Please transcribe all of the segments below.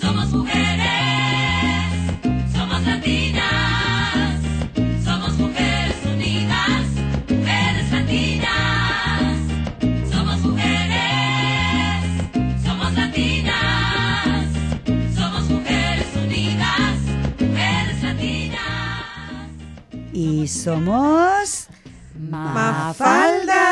Somos mujeres, somos latinas, somos mujeres unidas, mujeres latinas. Somos mujeres, somos latinas, somos mujeres unidas, mujeres latinas. Y somos Mafalda.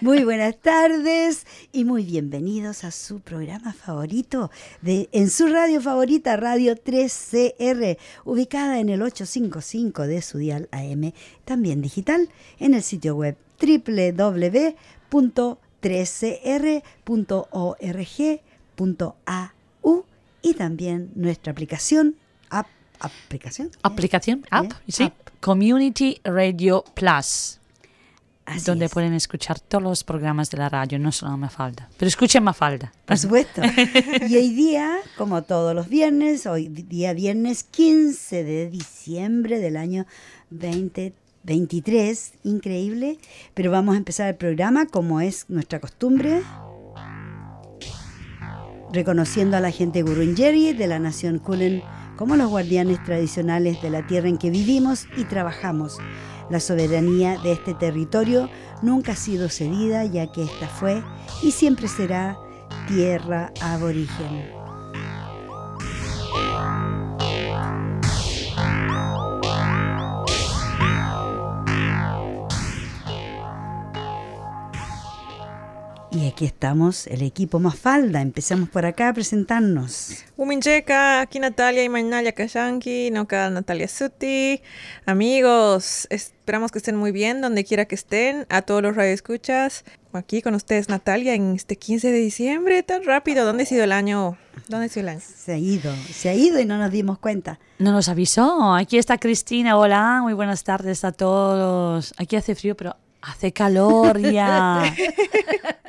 Muy buenas tardes y muy bienvenidos a su programa favorito de en su radio favorita Radio 3CR, ubicada en el 855 de su dial AM, también digital en el sitio web www.3cr.org.au y también nuestra aplicación app aplicación Aplicación, app, Bien, sí. app. Community Radio Plus, Así donde es. pueden escuchar todos los programas de la radio, no solo Mafalda. Pero escuchen Mafalda. Por supuesto. Y hoy día, como todos los viernes, hoy día viernes 15 de diciembre del año 2023, increíble, pero vamos a empezar el programa como es nuestra costumbre, reconociendo a la gente Gurungeri de la nación Kulen como los guardianes tradicionales de la tierra en que vivimos y trabajamos. La soberanía de este territorio nunca ha sido cedida, ya que esta fue y siempre será tierra aborigen. Y aquí estamos, el equipo Mafalda. Empezamos por acá a presentarnos. Umincheca, aquí Natalia y Maynaya Kashanki, Noca Natalia Suti. Amigos, esperamos que estén muy bien donde quiera que estén. A todos los radioescuchas, aquí con ustedes Natalia en este 15 de diciembre, tan rápido. ¿Dónde ha sido el año? ¿Dónde ha sido el año? Se ha ido, se ha ido y no nos dimos cuenta. No nos avisó. Aquí está Cristina. Hola, muy buenas tardes a todos. Aquí hace frío, pero hace calor ya.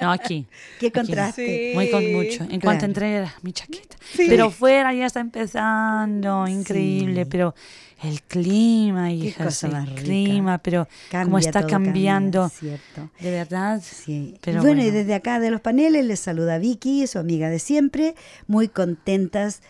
No, aquí. Qué contraste. Muy con mucho. En Claro. cuanto entré, mi chaqueta. Sí. Pero fuera ya está empezando, increíble. Sí. Pero el clima, hijas, el rica. clima, pero Cambia cómo está cambia, cambiando. cierto. De verdad. Sí. Pero bueno, y desde acá de los paneles les saluda Vicky, su amiga de siempre, muy contentas.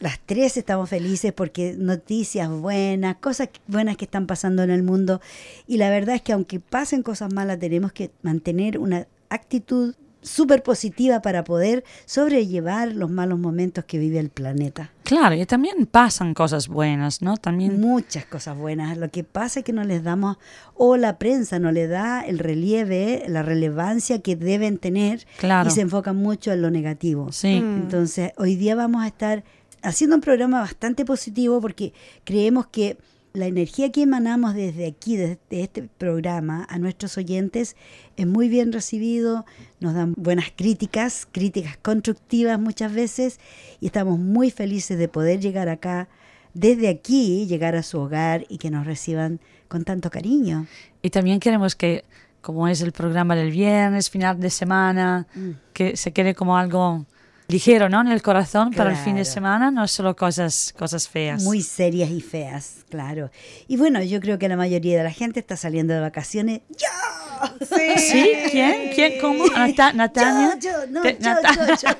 Las tres estamos felices porque noticias buenas, cosas buenas que están pasando en el mundo. Y la verdad es que aunque pasen cosas malas, tenemos que mantener una actitud súper positiva para poder sobrellevar los malos momentos que vive el planeta. Claro, y también pasan cosas buenas, ¿no? También. Muchas cosas buenas. Lo que pasa es que no les damos, o la prensa no le da el relieve, la relevancia que deben tener Claro. y se enfocan mucho en lo negativo. Sí. Mm. Entonces, hoy día vamos a estar haciendo un programa bastante positivo porque creemos que la energía que emanamos desde aquí, desde este programa, a nuestros oyentes es muy bien recibido, nos dan buenas críticas, críticas constructivas muchas veces, y estamos muy felices de poder llegar acá, desde aquí, llegar a su hogar y que nos reciban con tanto cariño. Y también queremos que, como es el programa del viernes, final de semana, Mm. que se quede como algo ligero, ¿no? En el corazón para el fin de Claro. semana, no solo cosas, cosas feas. Muy serias y feas, claro. Y bueno, yo creo que la mayoría de la gente está saliendo de vacaciones. ¡Yo! ¿Sí? ¿Quién? ¿Quién? ¿Cómo? Nata- Natalia. Yo, yo, no, Te- yo, Nata- yo, yo.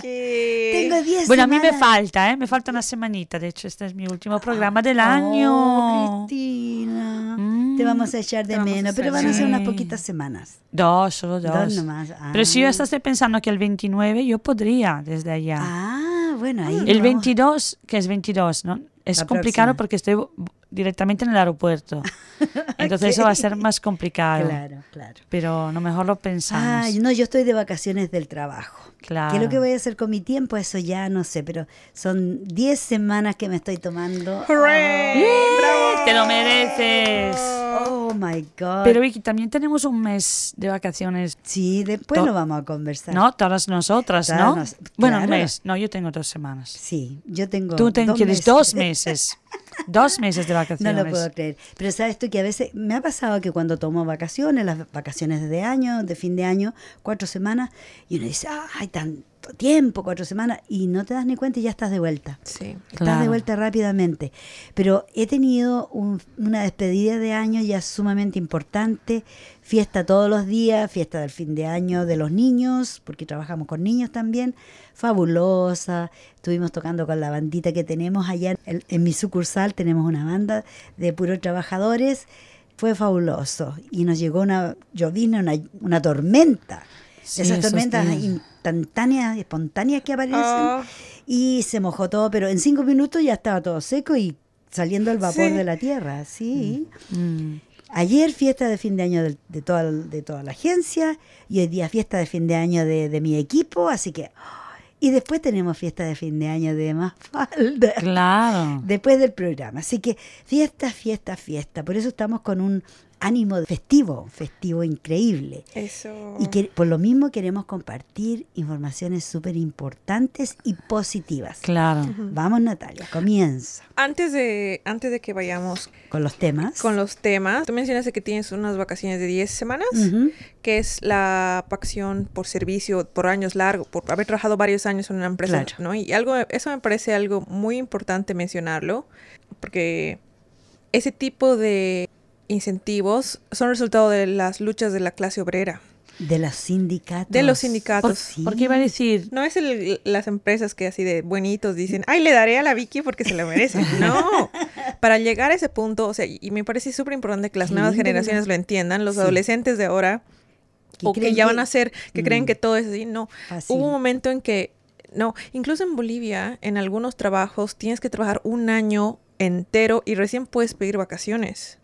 Tengo 10 Bueno, a mí me falta, ¿eh? Me falta una semanita. De hecho, este es mi último programa del Oh, año. Cristina. Mm. Te vamos a echar de a menos, pero van a ser unas poquitas semanas. Dos, solo dos. Dos nomás. Pero si yo Ah. hasta estoy pensando que el 29 yo podría desde allá. Ah, bueno, ahí. el vamos. 22, que es 22, ¿no? Es La complicado próxima. porque estoy directamente en el aeropuerto. Entonces eso va a ser más complicado. Claro, claro. Pero no mejor lo pensamos. Ay, no, yo estoy de vacaciones del trabajo. Claro. ¿Qué es lo que voy a hacer con mi tiempo? Eso ya no sé, pero son 10 semanas que me estoy tomando. ¡Hooray! ¡Bravo! Te lo mereces. Oh my God. Pero Vicky, también tenemos un mes de vacaciones. sí, después To- lo vamos a conversar. No, todas nosotras, Todas ¿no? nos- Bueno, un claro. mes. No, yo tengo dos semanas. Sí, yo tengo. Tú te dos quieres meses. dos meses. dos meses de No vacaciones. lo puedo creer. Pero sabes tú que a veces me ha pasado que cuando tomo vacaciones, las vacaciones de año, de fin de año, cuatro semanas, y uno dice, ay, tan, harto tiempo, cuatro semanas, y no te das ni cuenta y ya estás de vuelta. Sí. Estás Claro. de vuelta rápidamente. Pero he tenido un- una despedida de año ya sumamente importante. Fiesta todos los días, fiesta del fin de año de los niños, porque trabajamos con niños también. Fabulosa. Estuvimos tocando con la bandita que tenemos allá en, en mi sucursal. Tenemos una banda de puros trabajadores. Fue fabuloso. Y nos llegó una llovizna, una, una tormenta. Sí, Esas tormentas instantáneas, espontáneas que aparecen Ah. y se mojó todo, pero en cinco minutos ya estaba todo seco y saliendo el vapor Sí. de la tierra, sí. Mm. Ayer fiesta de fin de año de, toda, de toda la agencia y hoy día fiesta de fin de año de, de mi equipo, así que... Y después tenemos fiesta de fin de año de más falda. Claro. Después del programa. Así que fiesta, fiesta, fiesta. Por eso estamos con un ánimo festivo, festivo increíble. Eso. Y que por lo mismo queremos compartir informaciones súper importantes y positivas. Claro. Vamos Natalia, comienza Antes de, antes de que vayamos con los temas. con los temas, tú mencionaste que tienes unas vacaciones de 10 semanas, que es la acción por servicio por años largos, por haber trabajado varios años en una empresa, Claro. ¿no? Y algo, eso me parece algo muy importante mencionarlo, porque ese tipo de incentivos son resultado de las luchas de la clase obrera, De los sindicatos. de los sindicatos. Sí. Porque iba a decir, No es el- las empresas que así de buenitos dicen, ay, le daré a la Vicky porque se lo merece. No, para llegar a ese punto, o sea, y me parece súper importante que las nuevas lindo, generaciones lo entiendan, los Sí. adolescentes de ahora, o que ya que- van a ser, que creen Mm. que todo es así, no. Hubo un momento en que, no, incluso en Bolivia, en algunos trabajos, tienes que trabajar un año entero y recién puedes pedir vacaciones.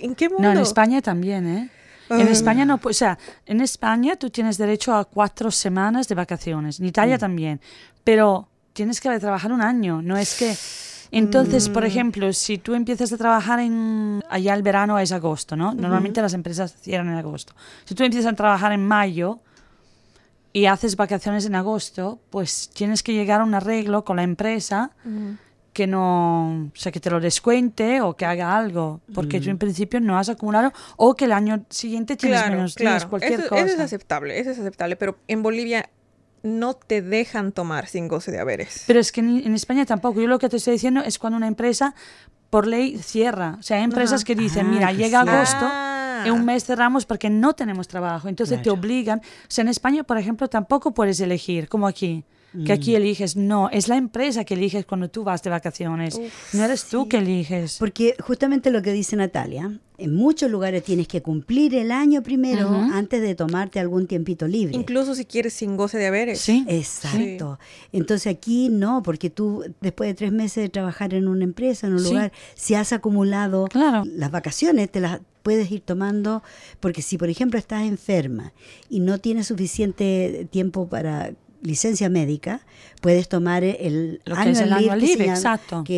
¿En qué mundo? no, en España también, ¿eh? En Ah. España no, o sea, en España tú tienes derecho a cuatro semanas de vacaciones, en Mm. Italia también, pero tienes que trabajar un año, no es que... Entonces, Mm. por ejemplo, si tú empiezas a trabajar en... Allá el verano es agosto, ¿no? Normalmente las empresas cierran en agosto. Si tú empiezas a trabajar en mayo y haces vacaciones en agosto, pues tienes que llegar a un arreglo con la empresa Ujú. Que no, o sea, que te lo descuente o que haga algo, porque tú en principio no has acumulado o que el año siguiente tienes Claro, menos claro. cualquier eso, cosa. eso es aceptable, eso es aceptable, pero en Bolivia no te dejan tomar sin goce de haberes. Pero es que en, en España tampoco. Yo lo que te estoy diciendo es cuando una empresa por ley cierra. O sea, hay empresas Ajá. que dicen, Ah, mira, llega agosto, Ah. en un mes cerramos porque no tenemos trabajo. Entonces te obligan. O sea, en España, por ejemplo, tampoco puedes elegir, como aquí. Que aquí Mm. eliges, no, es la empresa que eliges cuando tú vas de vacaciones. Uf, no eres tú sí. que eliges. Porque justamente lo que dice Natalia, en muchos lugares tienes que cumplir el año primero antes de tomarte algún tiempito libre. Incluso si quieres sin goce de haberes. Sí. Exacto. Entonces aquí no, porque tú después de tres meses de trabajar en una empresa, en un Sí. lugar, si has acumulado Claro. las vacaciones, te las puedes ir tomando, porque si por ejemplo estás enferma y no tienes suficiente tiempo para licencia médica, puedes tomar el Lo que es el annual que leave,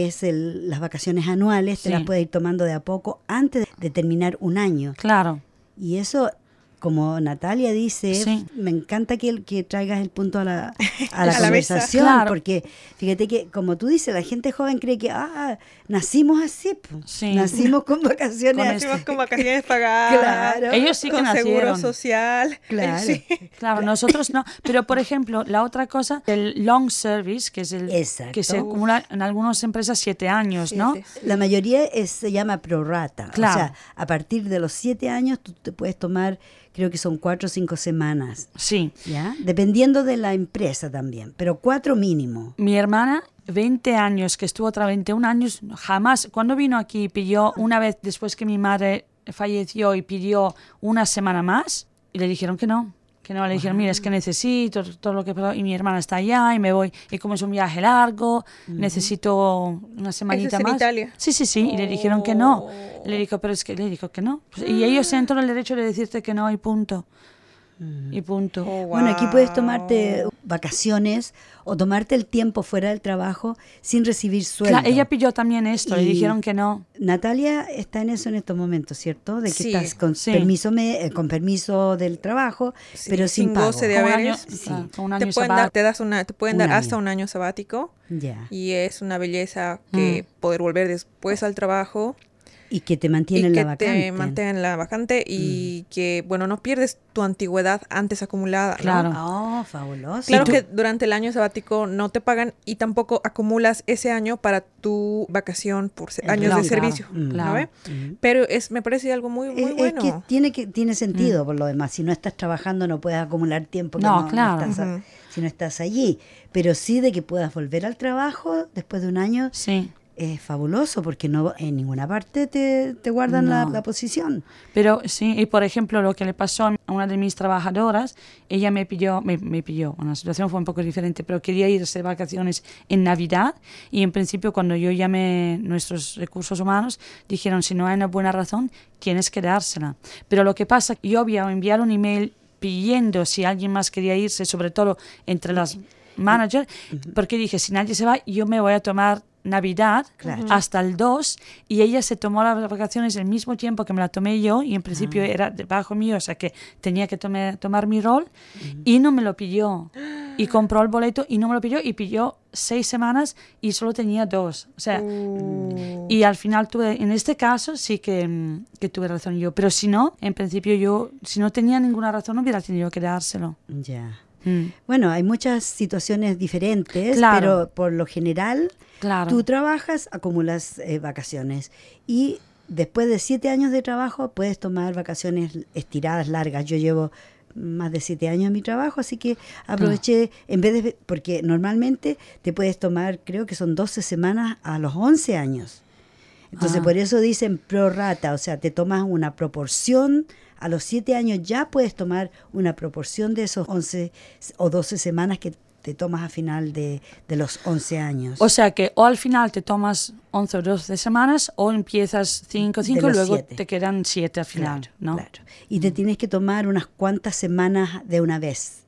es el- las vacaciones anuales, te las puedes ir tomando de a poco antes de terminar un año. Claro. Y eso, como Natalia dice, Sí. me encanta que, que traigas el punto a la, a A la la mesa. conversación, Claro. porque fíjate que, como tú dices, la gente joven cree que, ah, nacimos así. Sí. nacimos con vacaciones. Con Nacimos con vacaciones pagadas. Claro. Ellos sí que con seguro social. Claro. Sí. Claro, nosotros no. Pero, por ejemplo, la otra cosa, el long service, que es el Exacto. que se acumula en algunas empresas siete años, ¿no? Siete, sí. La mayoría es- se llama prorata. Claro. O sea, a partir de los siete años tú te puedes tomar, creo que son cuatro o cinco semanas, Sí. ¿ya? Dependiendo de la empresa también, pero cuatro mínimo. Mi hermana, 20 años, que estuvo otra 21 años, jamás, cuando vino aquí, pidió una vez después que mi madre falleció y pidió una semana más, y le dijeron que no. Que no, le dijeron, mira, es que necesito todo lo que pasó, y mi hermana está allá, y me voy, y como es un viaje largo, necesito una semanita más. Italia? Sí, sí, sí, y le dijeron que no. Oh. Le dijo, pero es que le dijo que no. Pues, y ellos tienen todo el derecho de decirte que no, y punto. Y punto. Oh, Bueno, aquí puedes tomarte vacaciones o tomarte el tiempo fuera del trabajo sin recibir sueldo. Claro, ella pidió también esto, le Y- dijeron que no. Natalia está en eso en estos momentos, ¿cierto? De que Sí, estás con sí. permiso me- eh, con permiso del trabajo, Sí, pero sin, pago. goce de Con un haberes. año- Sí. ah, con un Te año pueden, dar, sabático. te das una, te pueden Un dar año. hasta un año sabático Ya. y es una belleza que Mm. poder volver después al trabajo Y que te y mantienen que la vacante. te mantengan la vacante y que, bueno, no pierdes tu antigüedad antes acumulada. ¿no? Claro. Oh, fabuloso. Claro que durante el año sabático no te pagan y tampoco acumulas ese año para tu vacación por El años claro, de servicio, Mm. ¿no claro. Ujú. Pero es, me parece algo muy, muy Es- es bueno. que tiene que tiene sentido por lo demás. Si no estás trabajando no puedes acumular tiempo que No, no, claro. estás si no estás allí. Pero sí de que puedas volver al trabajo después de un año Sí. Es fabuloso porque no en ninguna parte te, te guardan la, No. la posición. Pero sí, y por ejemplo, lo que le pasó a una de mis trabajadoras, ella me pilló, me, me pilló, una situación fue un poco diferente, pero quería irse de vacaciones en Navidad y en principio cuando yo llamé nuestros recursos humanos, dijeron, si no hay una buena razón, tienes que dársela. Pero lo que pasa, yo había enviado un email pidiendo si alguien más quería irse, sobre todo entre las managers, porque dije, si nadie se va, yo me voy a tomar Navidad Claro. hasta el 2 y ella se tomó las vacaciones el mismo tiempo que me la tomé yo y en principio era debajo mío, o sea que tenía que tome- tomar mi rol y no me lo pidió. Y compró el boleto y no me lo pidió y pidió seis semanas y solo tenía dos. O sea, Uh, y al final tuve, en este caso sí que, mm, que tuve razón yo, pero si no, en principio yo, si no tenía ninguna razón, no hubiera tenido que dárselo. Ya. Mm, Bueno, hay muchas situaciones diferentes, Claro. pero por lo general claro. tú trabajas, acumulas eh, vacaciones y después de siete años de trabajo puedes tomar vacaciones estiradas, largas. Yo llevo más de siete años en mi trabajo, así que aproveché, en vez de, porque normalmente te puedes tomar, creo que son 12 semanas a los 11 años. Entonces Ah. por eso dicen prorata, o sea, te tomas una proporción, a los siete años ya puedes tomar una proporción de esos 11 o 12 semanas que te tomas a final de, de los 11 años. O sea que o al final te tomas 11 o 12 semanas o empiezas 5 De 5 y luego siete. te quedan 7 al final, Claro, ¿no? claro. Y te tienes que tomar unas cuantas semanas de una vez.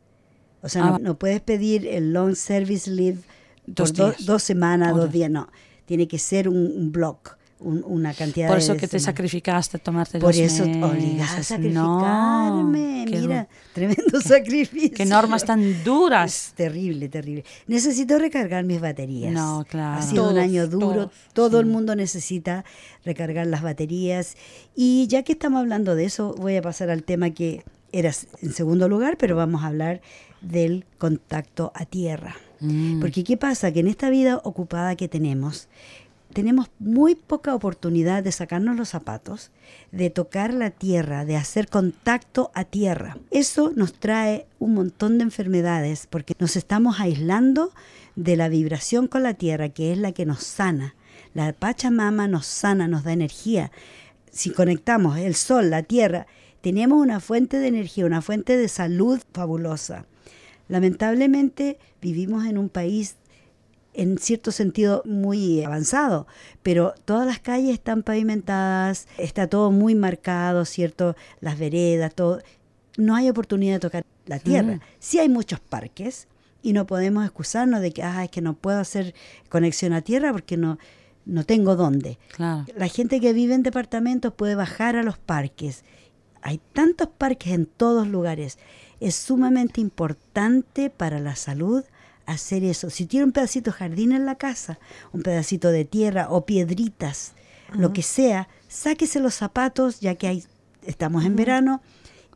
O sea, Ah. no, no puedes pedir el long service leave Dos por do- dos semanas, O dos dos. días, no. Tiene que ser un, un block, un- una cantidad Por de eso que te sacrificaste tomarte Por dos eso meses. obligada a sacrificarme. Mira, tremendo sacrificio. qué normas tan duras. Es terrible, terrible. Necesito recargar mis baterías. No, claro. Ha sido un año duro. todos, Todo el mundo necesita recargar las baterías. Y ya que estamos hablando de eso, voy a pasar al tema que era en segundo lugar, pero vamos a hablar del contacto a tierra. Mm. Porque ¿qué pasa? Que en esta vida ocupada que tenemos, tenemos muy poca oportunidad de sacarnos los zapatos, de tocar la tierra, de hacer contacto a tierra. Eso nos trae un montón de enfermedades porque nos estamos aislando de la vibración con la tierra, que es la que nos sana. La Pachamama nos sana, nos da energía. Si conectamos el sol, la tierra, tenemos una fuente de energía, una fuente de salud fabulosa. Lamentablemente vivimos en un país en cierto sentido muy avanzado, pero todas las calles están pavimentadas, está todo muy marcado, ¿cierto? Las veredas, todo. No hay oportunidad de tocar la tierra. Mm. Sí hay muchos parques y no podemos excusarnos de que, ah, es que no puedo hacer conexión a tierra porque no, no tengo dónde. Claro. La gente que vive en departamentos puede bajar a los parques. Hay tantos parques en todos lugares. Es sumamente importante para la salud hacer eso. Si tiene un pedacito de jardín en la casa, un pedacito de tierra o piedritas, lo que sea, sáquese los zapatos, ya que hay, estamos en verano,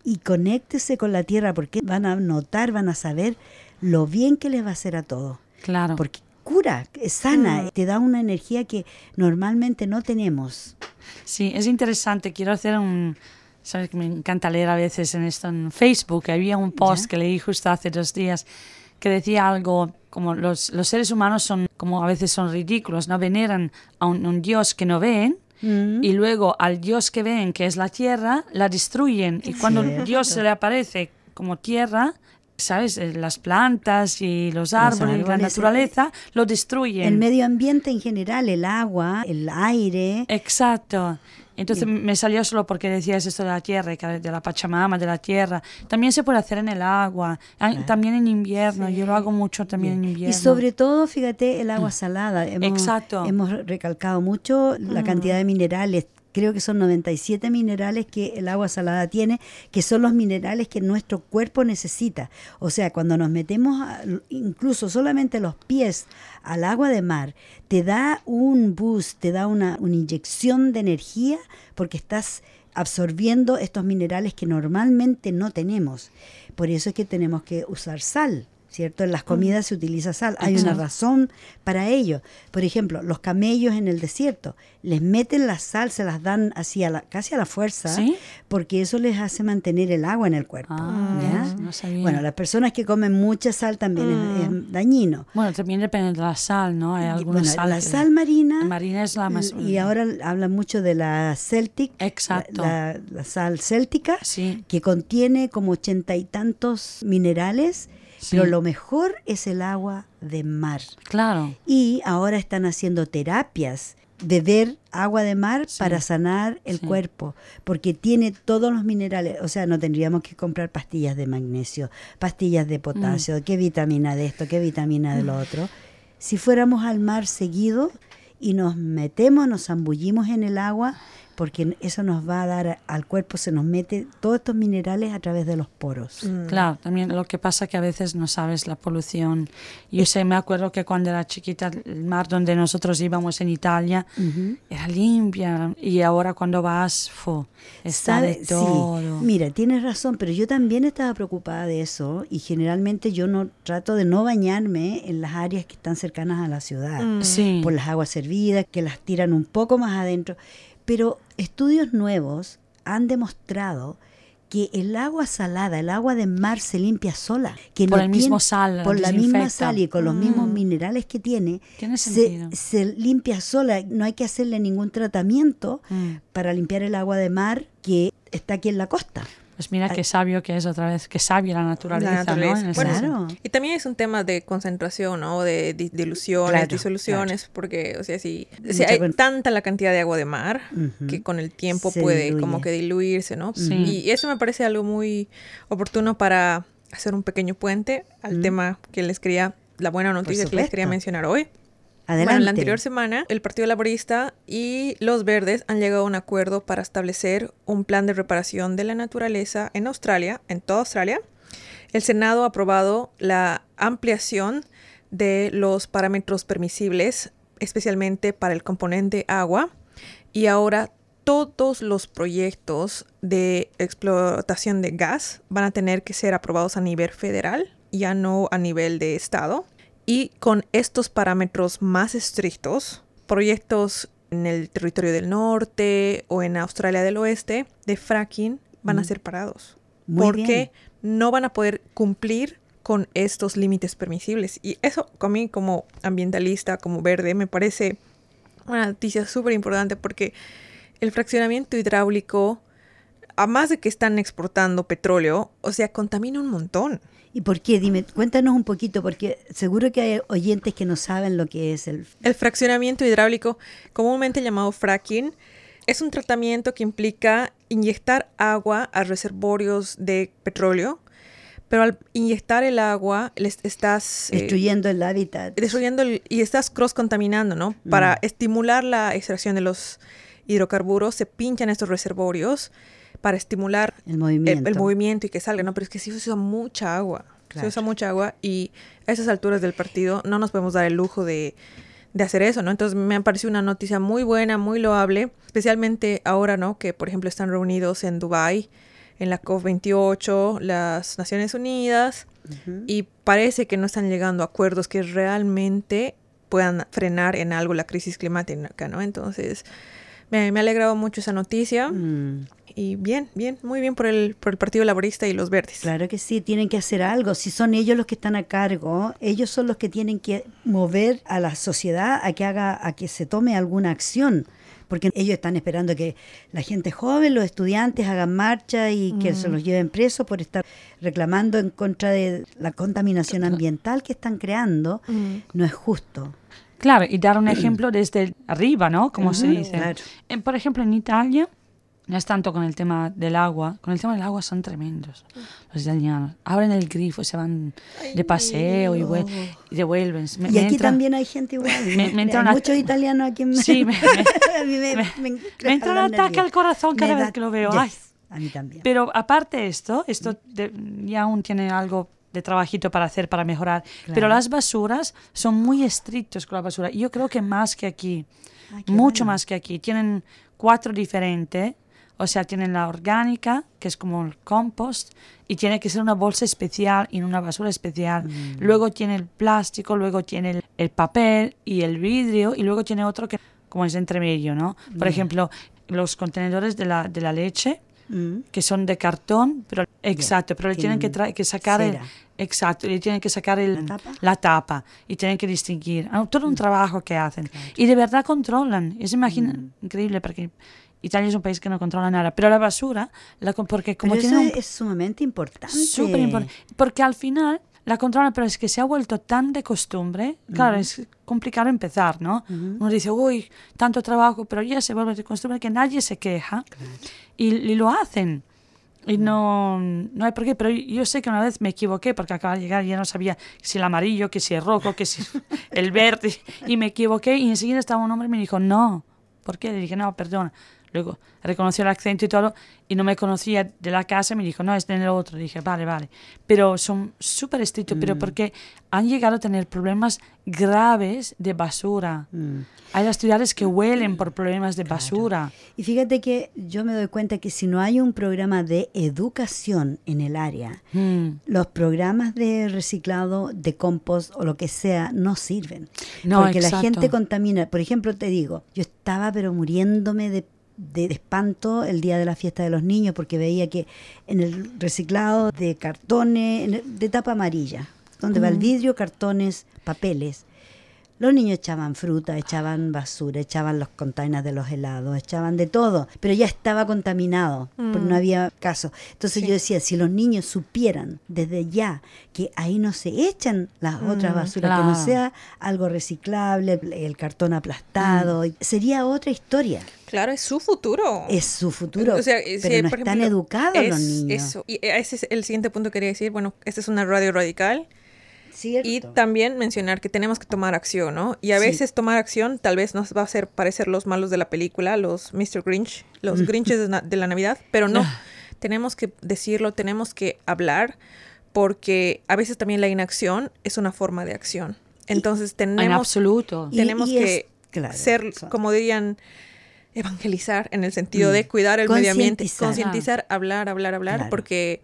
y conéctese con la tierra, porque van a notar, van a saber lo bien que les va a hacer a todo. Claro. Porque cura, sana, te da una energía que normalmente no tenemos. Sí, es interesante. Quiero hacer un... Sabes que me encanta leer a veces en esto en Facebook. Había un post Ya. que leí justo hace dos días que decía algo como los, los seres humanos son como a veces son ridículos, no veneran a un, un dios que no ven Mm. y luego al dios que ven, que es la tierra, la destruyen. Y cuando Cierto. Dios se le aparece como tierra, ¿sabes? Eh, Las plantas y los árboles, la árboles, naturaleza lo destruyen. El medio ambiente en general, el agua, el aire. Exacto. Entonces me salió solo porque decías esto de la tierra, de la Pachamama, de la tierra. También se puede hacer en el agua, ah, también en invierno. Yo lo hago mucho también en invierno. Y sobre todo, fíjate, el agua salada. Hemos, Exacto. Hemos recalcado mucho la cantidad de minerales creo que son 97 minerales que el agua salada tiene, que son los minerales que nuestro cuerpo necesita. O sea, cuando nos metemos incluso solamente los pies al agua de mar, te da un boost, te da una, una inyección de energía porque estás absorbiendo estos minerales que normalmente no tenemos. Por eso es que tenemos que usar sal. ¿Cierto? En las comidas se utiliza sal. Hay una razón para ello. Por ejemplo, los camellos en el desierto les meten la sal, se las dan así a la, casi a la fuerza, ¿Sí? porque eso les hace mantener el agua en el cuerpo. Ah, no sabía. Bueno, las personas que comen mucha sal también es- es, dañino. Bueno, también depende de la sal, ¿no? Hay Y, algunas bueno, sal la sal marina, marina es la más... y ahora hablan mucho de la Celtic, Exacto. la, la sal céltica, Sí. que contiene como ochenta y tantos minerales, Sí. pero lo mejor es el agua de mar. Claro. Y ahora están haciendo terapias, beber agua de mar Sí. para sanar el Sí. cuerpo, porque tiene todos los minerales. O sea, no tendríamos que comprar pastillas de magnesio, pastillas de potasio, Mm. qué vitamina de esto, qué vitamina de lo otro. Si fuéramos al mar seguido y nos metemos, nos zambullimos en el agua, porque eso nos va a dar al cuerpo, se nos mete todos estos minerales a través de los poros. Mm. Claro, también lo que pasa que a veces no sabes la polución. Yo sé, me acuerdo que cuando era chiquita, el mar donde nosotros íbamos en Italia era limpia y ahora cuando vas, fu, está Sabe- de todo. Sí, mira, tienes razón, pero yo también estaba preocupada de eso y generalmente yo no trato de no bañarme en las áreas que están cercanas a la ciudad Mm. Sí, por las aguas servidas que las tiran un poco más adentro, pero estudios nuevos han demostrado que el agua salada, el agua de mar se limpia sola, que Por no el mismo sal, la por la misma sal y con los mismos minerales que tiene, Tiene se, se limpia sola, no hay que hacerle ningún tratamiento Mm. para limpiar el agua de mar que está aquí en la costa. Pues mira qué sabio que es otra vez, qué sabia la naturaleza, La naturaleza. ¿no? Bueno, Claro. Y también es un tema de concentración, ¿no? De di- diluciones, Claro, disoluciones, porque, o sea, si, hay tanta la cantidad de agua de mar que con el tiempo Se puede diluye. como que diluirse, ¿no? Sí. Y eso me parece algo muy oportuno para hacer un pequeño puente al tema que les quería, la buena noticia que les quería mencionar hoy. Adelante. Bueno, la anterior semana, el Partido Laborista y los Verdes han llegado a un acuerdo para establecer un plan de reparación de la naturaleza en Australia, en toda Australia. El Senado ha aprobado la ampliación de los parámetros permisibles, especialmente para el componente agua, y ahora todos los proyectos de explotación de gas van a tener que ser aprobados a nivel federal, ya no a nivel de estado. Y con estos parámetros más estrictos, proyectos en el territorio del norte o en Australia del oeste de fracking van a ser parados. Muy porque bien. no van a poder cumplir con estos límites permisibles. Y eso, a mí como ambientalista, como verde, me parece una noticia súper importante porque el fraccionamiento hidráulico, además de que están exportando petróleo, o sea, contamina un montón. ¿Y por qué? Dime, cuéntanos un poquito, porque seguro que hay oyentes que no saben lo que es el... El fraccionamiento hidráulico, comúnmente llamado fracking, es un tratamiento que implica inyectar agua a reservorios de petróleo, pero al inyectar el agua les estás eh, Destruyendo el hábitat. destruyendo el- y estás cross contaminando, ¿no? Para estimular la extracción de los hidrocarburos se pinchan estos reservorios para estimular El movimiento. el, movimiento y que salga, ¿no? Pero es que sí se usa mucha agua. Claro. Se usa mucha agua y a esas alturas del partido no nos podemos dar el lujo de, de hacer eso, ¿no? Entonces me ha parecido una noticia muy buena, muy loable, especialmente ahora, ¿no? Que por ejemplo están reunidos en Dubai en la COP28, las Naciones Unidas, y parece que no están llegando a acuerdos que realmente puedan frenar en algo la crisis climática, ¿no? Entonces, me, me ha alegrado mucho esa noticia. Mm, Y bien, bien, muy bien por el, por el Partido Laborista y los Verdes. claro que sí, tienen que hacer algo. Si son ellos los que están a cargo, ellos son los que tienen que mover a la sociedad a que haga, a que se tome alguna acción. Porque ellos están esperando que la gente joven, los estudiantes hagan marcha y que se los lleven presos por estar reclamando en contra de la contaminación ambiental que están creando. No es justo. Claro, y dar un ejemplo desde arriba, ¿no? Como se Ujú, dice. claro. En- por ejemplo, en Italia No es tanto con el tema del agua. Con el tema del agua son tremendos los italianos. Abren el grifo, se van de paseo y, vuel- y devuelven. Me- Y me aquí entra- también hay gente igual. me- me entra hay una- muchos italianos aquí en Sí, me- a mí me, me- me, me entra un ataque al corazón cada Me vez da- que lo veo. Yes, Ay. a mí también. Pero aparte de esto, esto de- ya aún tiene algo de trabajito para hacer, para mejorar. Pero las basuras son muy estrictos con la basura. Yo creo que más que aquí, Ay, qué mucho bueno. más que aquí. Tienen cuatro diferentes. O sea, tienen la orgánica, que es como el compost, y tiene que ser una bolsa especial y una basura especial. Mm. Luego tiene el plástico, luego tiene el, el papel y el vidrio, y luego tiene otro que como es entre medio, ¿no? Por ejemplo, los contenedores de la, de la leche, Mm. que son de cartón, pero exacto, pero le tienen que, tienen tra- que sacar el, exacto, le tienen que sacar el, ¿La tapa? la tapa y tienen que distinguir. Ah, todo un trabajo que hacen. Y de verdad controlan. Es imagina, Mm. increíble porque Italia es un país que no controla nada. Pero la basura, la, porque como Pero tiene eso un- es, es sumamente importante. Súper importante. Porque al final la controlan, pero es que se ha vuelto tan de costumbre. Claro, es complicado empezar, ¿no? Uno dice, uy, tanto trabajo, pero ya se vuelve de costumbre que nadie se queja y, y lo hacen. Y no, no hay por qué, pero yo sé que una vez me equivoqué porque acaba de llegar y ya no sabía si el amarillo, que si el rojo, que si el verde. Y me equivoqué y enseguida estaba un hombre y me dijo, no. ¿Por qué? Le dije, no, perdona. Luego reconoció el acento y todo y no me conocía de la casa me dijo, no, es en el otro. Dije, vale, vale. Pero son súper estrictos, pero porque han llegado a tener problemas graves de basura. Hay las ciudades que huelen por problemas de basura. Y fíjate que yo me doy cuenta que si no hay un programa de educación en el área, Mm. los programas de reciclado, de compost o lo que sea no sirven. No, porque la exacto. gente contamina. Por ejemplo, te digo, yo estaba pero muriéndome de, de espanto el día de la fiesta de los niños porque veía que en el reciclado de cartones, de tapa amarilla, donde va el vidrio, cartones, papeles, los niños echaban fruta, echaban basura, echaban los containers de los helados, echaban de todo, pero ya estaba contaminado, porque no había caso. Entonces yo decía, si los niños supieran desde ya que ahí no se echan las otras basuras, que no sea algo reciclable, el, cartón aplastado, sería otra historia. Claro, es su futuro. Es su futuro, O sea, pero no por están ejemplo, educados los es niños. Eso. Y ese es el siguiente punto que quería decir. Bueno, esta es una radio radical. ¿Cierto? Y también mencionar que tenemos que tomar acción, ¿no? Y a Sí. veces tomar acción tal vez nos va a hacer parecer los malos de la película, los Mr. Grinch, los Grinches de, na- de la Navidad, pero no. tenemos que decirlo, tenemos que hablar, porque a veces también la inacción es una forma de acción. Entonces En tenemos, absoluto. Tenemos y que claro, ser, como dirían, evangelizar en el sentido de cuidar el medio ambiente, Concientizar. hablar, hablar, hablar, Claro. porque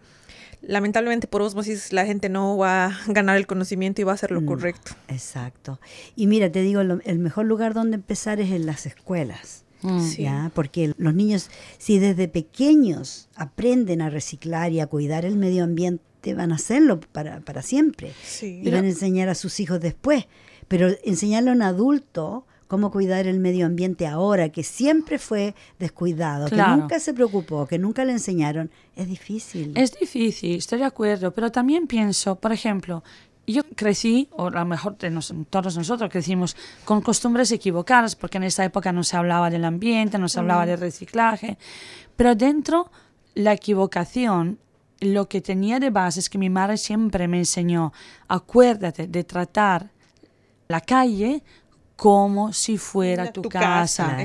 lamentablemente por osmosis la gente no va a ganar el conocimiento y va a hacer lo correcto. Exacto. Y mira, te digo, lo- el mejor lugar donde empezar es en las escuelas. Mm. Sí. ¿ya? Porque los niños, si desde pequeños aprenden a reciclar y a cuidar el medio ambiente, van a hacerlo para, para siempre. Sí. Y van a enseñar a sus hijos después. Pero enseñarle a un adulto cómo cuidar el medio ambiente ahora, que siempre fue descuidado, Claro. que nunca se preocupó, que nunca le enseñaron, es difícil. Es difícil, estoy de acuerdo, pero también pienso, por ejemplo, yo crecí, o a lo mejor todos nosotros crecimos con costumbres equivocadas, porque en esa época no se hablaba del ambiente, no se hablaba de reciclaje, pero dentro la equivocación, lo que tenía de base es que mi madre siempre me enseñó, acuérdate de tratar la calle como si fuera Era tu, tu casa.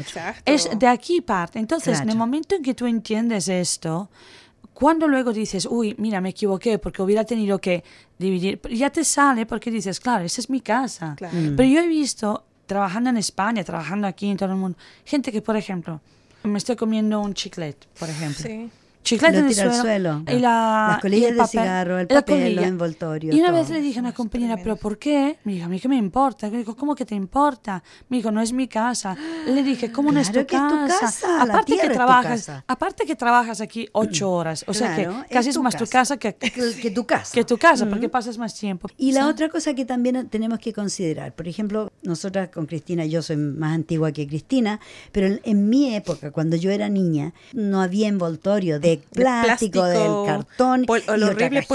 Es de aquí parte. Entonces, en el momento en que tú entiendes esto, cuando luego dices, uy, mira, me equivoqué porque hubiera tenido que dividir, ya te sale porque dices, claro, esa es mi casa. Claro. Mm. Pero yo he visto, trabajando en España, trabajando aquí en todo el mundo, gente que, por ejemplo, me estoy comiendo un chiclet, por ejemplo. Sí. Chiclete en el suelo. suelo. Y la, Las colillas y el de cigarro, el la papel, los envoltorios, Y una todo. vez le dije a una compañera, ¿pero por qué? Me dijo, a mí qué me importa. Le digo, ¿cómo que te importa? Me dijo, no es mi casa. Le dije, ¿cómo no es Claro tu que es tu casa? casa, la aparte, que es tu trabajas, casa. aparte que trabajas aquí ocho horas. O sea Claro, que casi es, tu más tu casa que, que, tu casa. que tu casa, porque pasas más tiempo. Y la Sí. otra cosa que también tenemos que considerar, por ejemplo, nosotras con Cristina, yo soy más antigua que Cristina, pero en, en mi época, cuando yo era niña, no había envoltorio de plástico, plástico, del cartón, pol- el y otra horrible y otra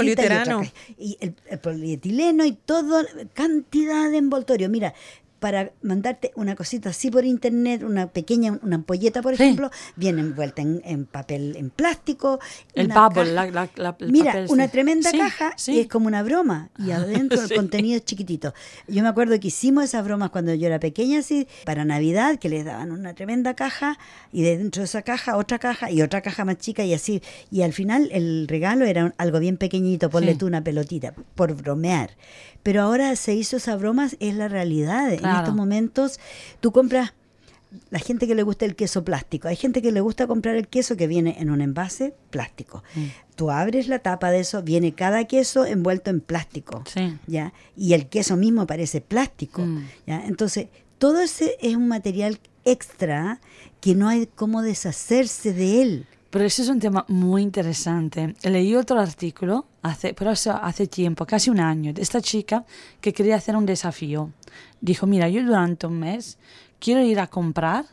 el, el polietileno y todo, cantidad de envoltorio. Mira, para mandarte una cosita así por internet, una pequeña, una ampolleta, por Sí. ejemplo, viene envuelta en, en papel, en plástico. El caja- la- la- la- el Mira, papel, una sí. tremenda Sí, caja y es como una broma. Y adentro Sí. el contenido es chiquitito. Yo me acuerdo que hicimos esas bromas cuando yo era pequeña, así, para Navidad, que les daban una tremenda caja y de dentro de esa caja otra caja y otra caja más chica y así. Y al final el regalo era un- algo bien pequeñito, ponle tú una pelotita, por bromear. Pero ahora se hizo esa broma, es la realidad. En Claro. estos momentos tú compras la gente que le gusta el queso plástico. Hay gente que le gusta comprar el queso que viene en un envase plástico. Mm. Tú abres la tapa de eso, viene cada queso envuelto en plástico. Sí. ¿ya? Y el queso mismo parece plástico. Mm. ¿ya? Entonces, todo ese es un material extra que no hay cómo deshacerse de él. Pero ese es un tema muy interesante. Leí otro artículo, hace, pero eso hace tiempo, casi un año, de esta chica que quería hacer un desafío. Dijo, mira, yo durante un mes quiero ir a comprar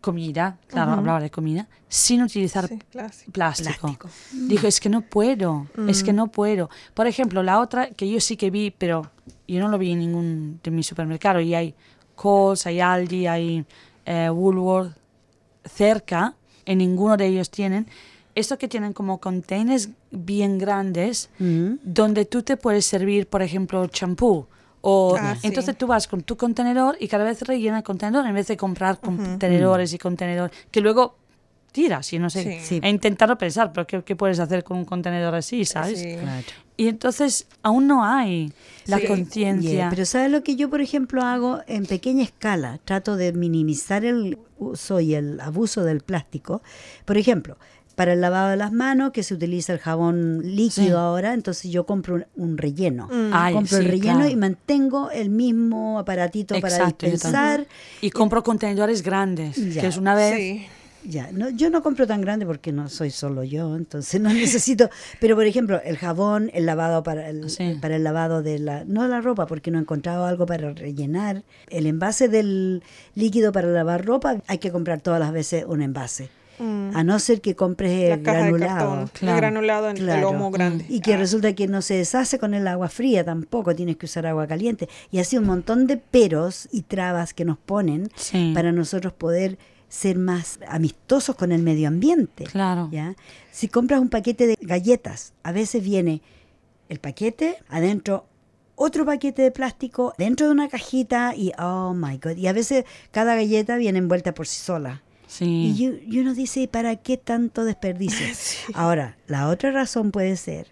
comida, claro, hablaba de comida, sin utilizar Sí, plástico. Plástico. Dijo, es que no puedo, es que no puedo. Por ejemplo, la otra que yo sí que vi, pero yo no lo vi en ningún de mi supermercado, y hay Coles, hay Aldi, hay eh, Woolworth cerca, en ninguno de ellos tienen, esto que tienen como containers bien grandes, Mm. donde tú te puedes servir, por ejemplo, champú. O Ah, sí. entonces tú vas con tu contenedor y cada vez rellena el contenedor en vez de comprar contenedores y contenedores que luego tiras y no sé. Sí. Sí. He intentado pensar, pero ¿qué, qué puedes hacer con un contenedor así, sabes? Sí. Claro. Y entonces aún no hay la Sí. conciencia. Yeah, pero ¿sabes lo que yo, por ejemplo, hago en pequeña escala? Trato de minimizar el uso y el abuso del plástico. Por ejemplo, para el lavado de las manos, que se utiliza el jabón líquido Sí. ahora, entonces yo compro un, un relleno. Ay, compro el relleno claro. y mantengo el mismo aparatito para Exacto, dispensar. Y compro contenedores grandes, Ya. que es una vez. Sí. Ya, no, yo no compro tan grande porque no soy solo yo, entonces no necesito. Pero por ejemplo, el jabón, el lavado para el, Sí. para el lavado de la, no la ropa, porque no he encontrado algo para rellenar. El envase del líquido para lavar ropa, hay que comprar todas las veces un envase. A no ser que compres Mm. La el caja de granulado. cartón. Claro. El granulado en el lomo grande. Y que Ah. resulta que no se deshace con el agua fría tampoco, tienes que usar agua caliente. Y así un montón de peros y trabas que nos ponen Sí. para nosotros poder ser más amistosos con el medio ambiente. Claro. ¿ya? Si compras un paquete de galletas, a veces viene el paquete, adentro otro paquete de plástico, dentro de una cajita y oh my god. Y a veces cada galleta viene envuelta por sí sola. Sí. Y, yo- y uno dice, ¿y para qué tanto desperdicio? Ahora, la otra razón puede ser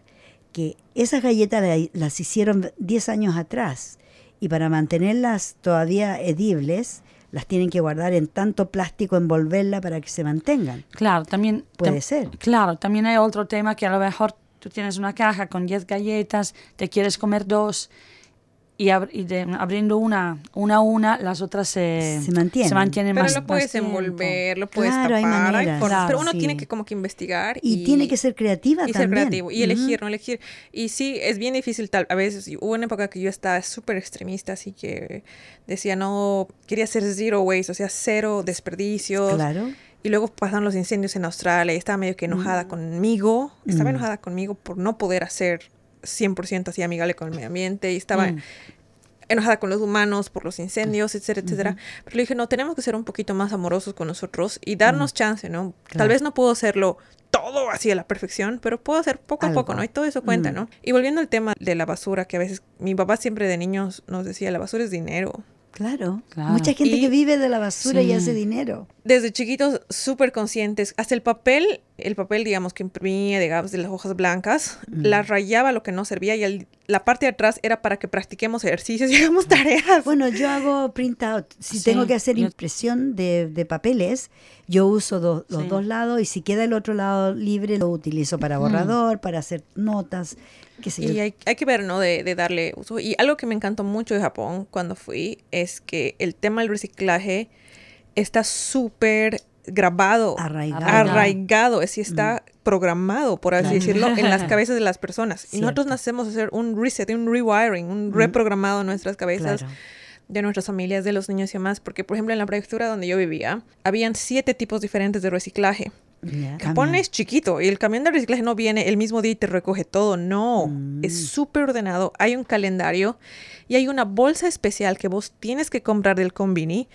que esas galletas la- las hicieron 10 años atrás y para mantenerlas todavía edibles, las tienen que guardar en tanto plástico, envolverla para que se mantengan. Claro, también... Puede tam- ser. Claro, también hay otro tema que a lo mejor tú tienes una caja con 10 galletas, te quieres comer dos y, ab- y de- abriendo una, una a una, las otras se, Se mantienen. se mantienen Pero más lo puedes envolver, lo puedes Claro, tapar, hay maneras. formas, pero uno sí. tiene que como que investigar Y, tiene que ser creativa y ser también. creativo y elegir, no elegir. Y sí, es bien difícil tal. A veces hubo una época que yo estaba súper extremista, así que decía, no, quería hacer zero waste, o sea, cero desperdicios. Claro. Y luego pasaron los incendios en Australia y estaba medio que Mm. enojada conmigo. Estaba enojada conmigo por no poder hacer 100% así amigable con el medio ambiente y estaba Mm. enojada con los humanos por los incendios, etcétera, etcétera. Pero le dije, no, tenemos que ser un poquito más amorosos con nosotros y darnos chance, ¿no? Claro. Tal vez no puedo hacerlo todo así a la perfección, pero puedo hacer poco a poco, ¿no? Y todo eso cuenta, Mm. ¿no? Y volviendo al tema de la basura, que a veces mi papá siempre de niños nos decía, la basura es dinero. Claro. Claro. Mucha gente Y- que vive de la basura y hace dinero. desde chiquitos súper conscientes. Hasta el papel, el papel, digamos, que imprimía, digamos, de las hojas blancas, la rayaba lo que no servía y el- la parte de atrás era para que practiquemos ejercicios y hagamos tareas. Bueno, yo hago printout. Si Sí, tengo que hacer impresión de, de papeles, yo uso do- los Sí. dos lados y si queda el otro lado libre, lo utilizo para borrador, para hacer notas. Y hay, hay que ver, ¿no? De, de darle uso. Y algo que me encantó mucho de Japón cuando fui es que el tema del reciclaje está súper grabado, Arraigado. arraigado, es decir, está programado, por así Claro. decirlo, en las cabezas de las personas. Y nosotros nacemos a hacer un reset, un rewiring, un reprogramado en nuestras cabezas. Claro. de nuestras familias, de los niños y demás, porque por ejemplo en la prefectura donde yo vivía, habían siete tipos diferentes de reciclaje. Ya. Japón es chiquito y el camión de reciclaje no viene el mismo día y te recoge todo. No, Mm. es súper ordenado. Hay un calendario y hay una bolsa especial que vos tienes que comprar del convini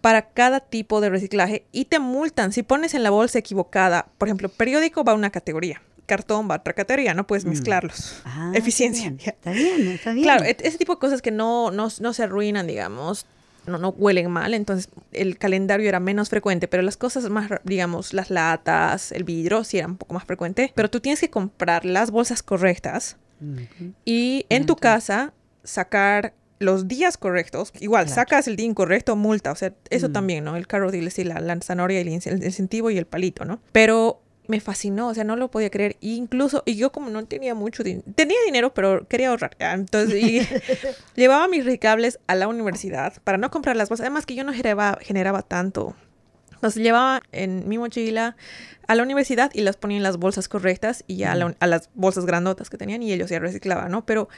para cada tipo de reciclaje y te multan si pones en la bolsa equivocada. Por ejemplo, periódico va a una categoría, cartón va a otra categoría, no puedes mezclarlos. Mm. Ah, Eficiencia. Está bien, está bien. está bien. Claro, et- ese tipo de cosas que no, no, no se arruinan, digamos, no, no huelen mal, entonces el calendario era menos frecuente, pero las cosas más, digamos, las latas, el vidrio, sí era un poco más frecuente, pero tú tienes que comprar las bolsas correctas y en tu casa sacar los días correctos. Igual, Claro. sacas el día incorrecto, multa. O sea, eso Mm. también, ¿no? El carro, dile, sí, la, la zanahoria, el incentivo y el palito, ¿no? Pero me fascinó, o sea, no lo podía creer. Incluso, y yo como no tenía mucho dinero, tenía dinero, pero quería ahorrar. ya, Entonces, y llevaba mis recables a la universidad para no comprar las bolsas. Además que yo no generaba, generaba tanto. Los llevaba en mi mochila a la universidad y las ponía en las bolsas correctas y ya a, la- a las bolsas grandotas que tenían y ellos ya reciclaban, ¿no? Pero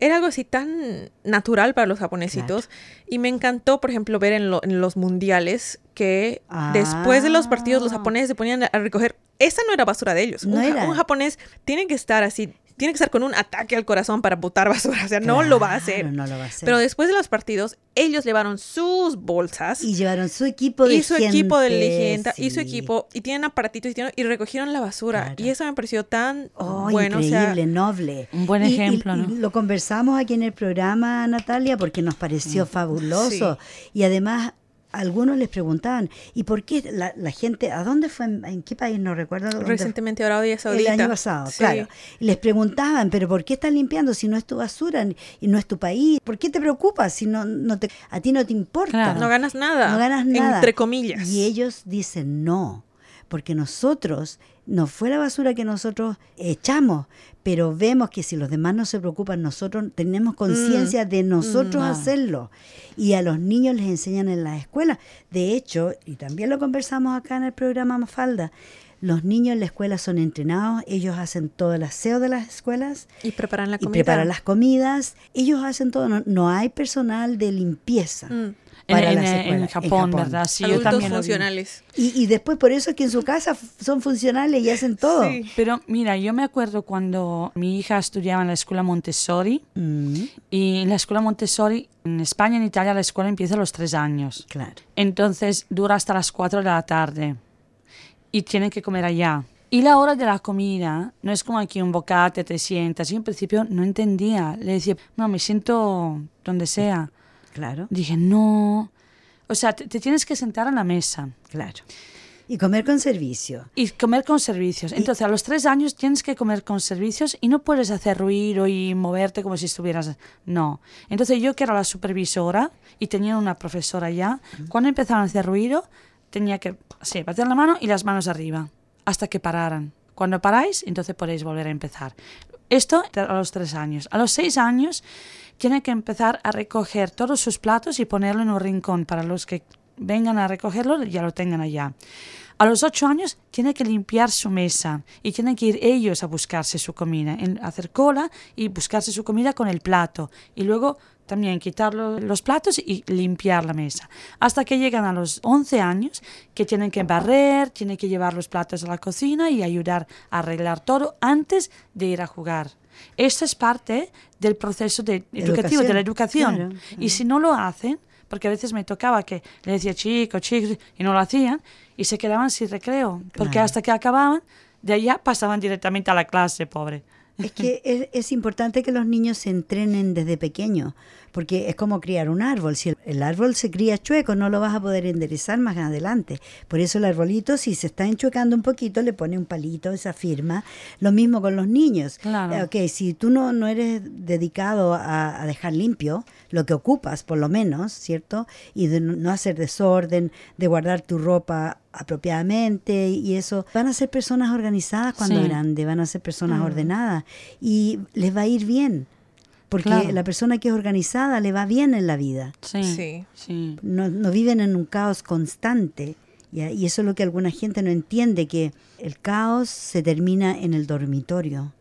era algo así tan natural para los japonesitos y me encantó, por ejemplo, ver en, lo- en los mundiales que después de los partidos los Ah. japoneses se ponían a, recoger. Esa no era basura de ellos. No un, era. un japonés tiene que estar así, tiene que estar con un ataque al corazón para botar basura. O sea, no lo va a hacer. Claro, no lo va a hacer. Pero después de los partidos, ellos llevaron sus bolsas y llevaron su equipo de y su equipo de gente, leyenda y su sí. equipo y tienen aparatitos y, tienen- y recogieron la basura Claro. y eso me pareció tan Oh, bueno o increíble, sea noble. Un buen Y- ejemplo, y ¿no? lo conversamos aquí en el programa, Natalia, porque nos pareció fabuloso. Y además, algunos les preguntaban, ¿y por qué la, la gente, a dónde fue, en, en qué país, no recuerdo? dónde recientemente ahora hoy es El Saudita. año pasado, Sí. claro. Les preguntaban, ¿pero por qué estás limpiando si no es tu basura y no es tu país? ¿Por qué te preocupas si no, no te, a ti no te importa? Claro. no ganas nada No ganas nada. entre comillas Y ellos dicen no, porque nosotros, no fue la basura que nosotros echamos, pero vemos que si los demás no se preocupan, nosotros tenemos conciencia de nosotros Mm. hacerlo. Y a los niños les enseñan en las escuelas. De hecho, y también lo conversamos acá en el programa Mafalda, los niños en la escuela son entrenados, ellos hacen todo el aseo de las escuelas y preparan la y preparan las comidas, ellos hacen todo, no, no hay personal de limpieza. Mm. En, para en- las en escuelas, Japón, ¿verdad? Sí, yo adultos también funcionales Y, y después por eso es que en su casa son funcionales y hacen todo. Sí. Pero mira, yo me acuerdo cuando mi hija estudiaba en la escuela Montessori Mm, y en la escuela Montessori en España y en Italia la escuela empieza a los tres años. claro. Entonces dura hasta las 4 de la tarde y tienen que comer allá. Y la hora de la comida no es como aquí un bocate, te sientas. Yo en principio no entendía. Le decía, no, me siento donde sea. Claro, Dije, no. O sea, te, te tienes que sentar a la mesa claro. Y comer con servicio. y comer con servicios. Entonces, a los tres años tienes que comer con servicios y no puedes hacer ruido y moverte como si estuvieras. No. Entonces, yo que era la supervisora y tenía una profesora ya, cuando empezaban a hacer ruido, tenía que, sí, bater la mano y las manos arriba hasta que pararan. Cuando paráis, entonces podéis volver a empezar. Esto a los tres años. A los seis años, tiene que empezar a recoger todos sus platos y ponerlo en un rincón para los que vengan a recogerlo, ya lo tengan allá. A los ocho años tiene que limpiar su mesa y tienen que ir ellos a buscarse su comida, hacer cola y buscarse su comida con el plato y luego también quitar lo- los platos y limpiar la mesa. Hasta que llegan a los 11 años que tienen que barrer, tienen que llevar los platos a la cocina y ayudar a arreglar todo antes de ir a jugar. Esto es parte del proceso de educativo, de la educación. Claro, Y si no lo hacen, porque a veces me tocaba que le decía chicos, chicos, y no lo hacían, y se quedaban sin recreo, porque Claro. hasta que acababan, de allá pasaban directamente a la clase, pobre. Es que es, es importante que los niños se entrenen desde pequeños, porque es como criar un árbol. Si el, árbol se cría chueco, no lo vas a poder enderezar más adelante. Por eso el arbolito, si se está enchuecando un poquito, le pone un palito, esa firma. Lo mismo con los niños. Claro. Eh, Ok, si tú no, no eres dedicado a, a dejar limpio lo que ocupas, por lo menos, ¿cierto? Y de no no hacer desorden, de guardar tu ropa apropiadamente y eso, van a ser personas organizadas cuando Sí. grandes, van a ser personas ordenadas y les va a ir bien, porque Claro. la persona que es organizada le va bien en la vida. Sí. Sí. sí. No, no viven en un caos constante. ¿ya? Y eso es lo que alguna gente no entiende, que el caos se termina en el dormitorio.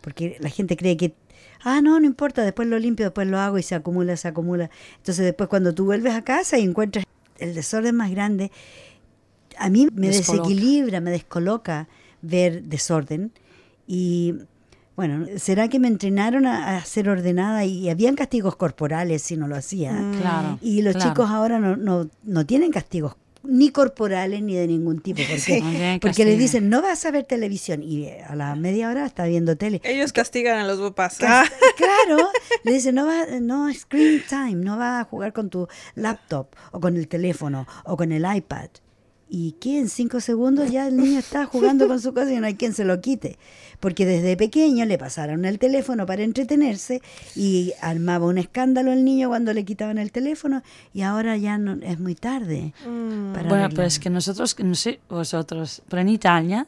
Porque la gente cree que, ah, no, no importa, después lo limpio, después lo hago y se acumula, se acumula. Entonces después cuando tú vuelves a casa y encuentras el desorden más grande, a mí me Descoloca. desequilibra, me descoloca ver desorden. Y bueno, ¿será que me entrenaron a, a ser ordenada y habían castigos corporales si no lo hacía? Claro. Y los claro. chicos ahora no, no, no tienen castigos ni corporales ni de ningún tipo. Porque, tienen porque les dicen, no vas a ver televisión. Y eh, a la media hora está viendo tele. Ellos castigan a los papás. Ah, Claro, le dice no va, no screen time, no va a jugar con tu laptop o con el teléfono o con el iPad. Y que en cinco segundos ya el niño está jugando con su cosa y no hay quien se lo quite. Porque desde pequeño le pasaron el teléfono para entretenerse y armaba un escándalo el niño cuando le quitaban el teléfono y ahora ya no es muy tarde. mm, para Bueno, pero es que nosotros, no sé vosotros, pero en Italia,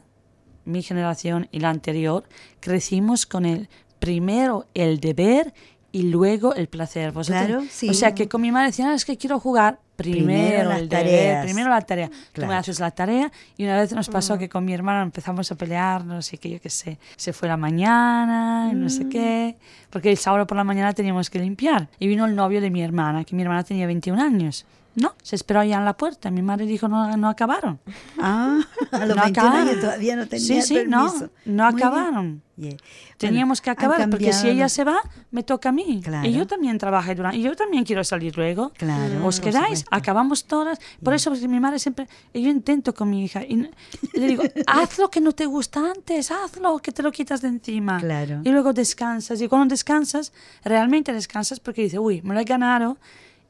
mi generación y la anterior, crecimos con el primero el deber y luego el placer. Vosotros- Claro, sí. O sea, que con mi madre decían, "Ah, es que quiero jugar. Primero, las el deber, tareas. primero la tarea. Tú me Claro. haces la tarea y una vez nos pasó que con mi hermana empezamos a pelearnos y que yo qué sé, se fue la mañana y no sé qué, porque el sábado por la mañana teníamos que limpiar. Y vino el novio de mi hermana, que mi hermana tenía 21 años. No, se esperó allá en la puerta. Mi madre dijo, no, no acabaron. Ah, a los No 21 acabaron. años todavía no tenía Sí, sí, no, permiso. no Muy bien. acabaron. Yeah. Teníamos que Bueno, acabar, porque si ella se va, me toca a mí. Claro. Y yo también trabajé durante, y yo también quiero salir luego. Claro, ¿Os quedáis? Acabamos todas. Por eso mi madre siempre, yo intento con mi hija, y le digo, haz lo que no te gusta antes, hazlo, que te lo quitas de encima. Claro. Y luego descansas. Y cuando descansas, realmente descansas porque dices, uy, me lo he ganado.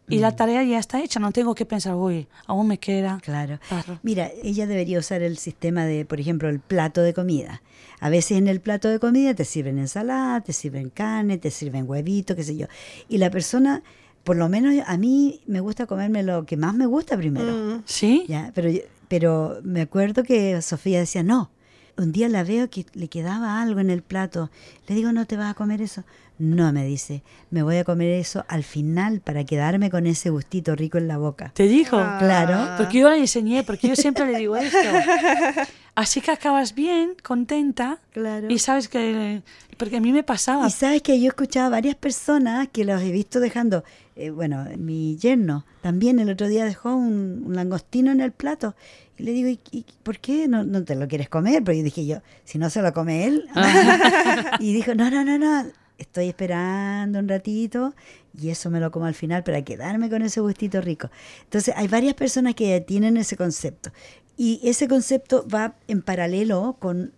Y Mm. la tarea ya está hecha, no tengo que pensar, uy, aún me queda. Claro. Mira, ella debería usar el sistema de, por ejemplo, el plato de comida. A veces en el plato de comida te sirven ensalada, te sirven carne, te sirven huevito, qué sé yo. Y la persona, por lo menos a mí me gusta comerme lo que más me gusta primero. mm. ¿Sí? Ya, pero, pero me acuerdo que Sofía decía, no. Un día la veo que le quedaba algo en el plato. Le digo, ¿no te vas a comer eso? No, me dice, me voy a comer eso al final para quedarme con ese gustito rico en la boca. ¿Te dijo? Claro. Porque yo le enseñé, porque yo siempre le digo esto. Así que acabas bien, contenta. Claro. Y sabes que. Porque a mí me pasaba. Y sabes que yo he escuchado a varias personas que los he visto dejando, eh, bueno, mi yerno también el otro día dejó un, un langostino en el plato. Y le digo, ¿y, y por qué no, no te lo quieres comer? Porque dije yo, si no se lo come él. y dijo, no, no, no, no, estoy esperando un ratito y eso me lo como al final para quedarme con ese gustito rico. Entonces hay varias personas que tienen ese concepto. Y ese concepto va en paralelo con,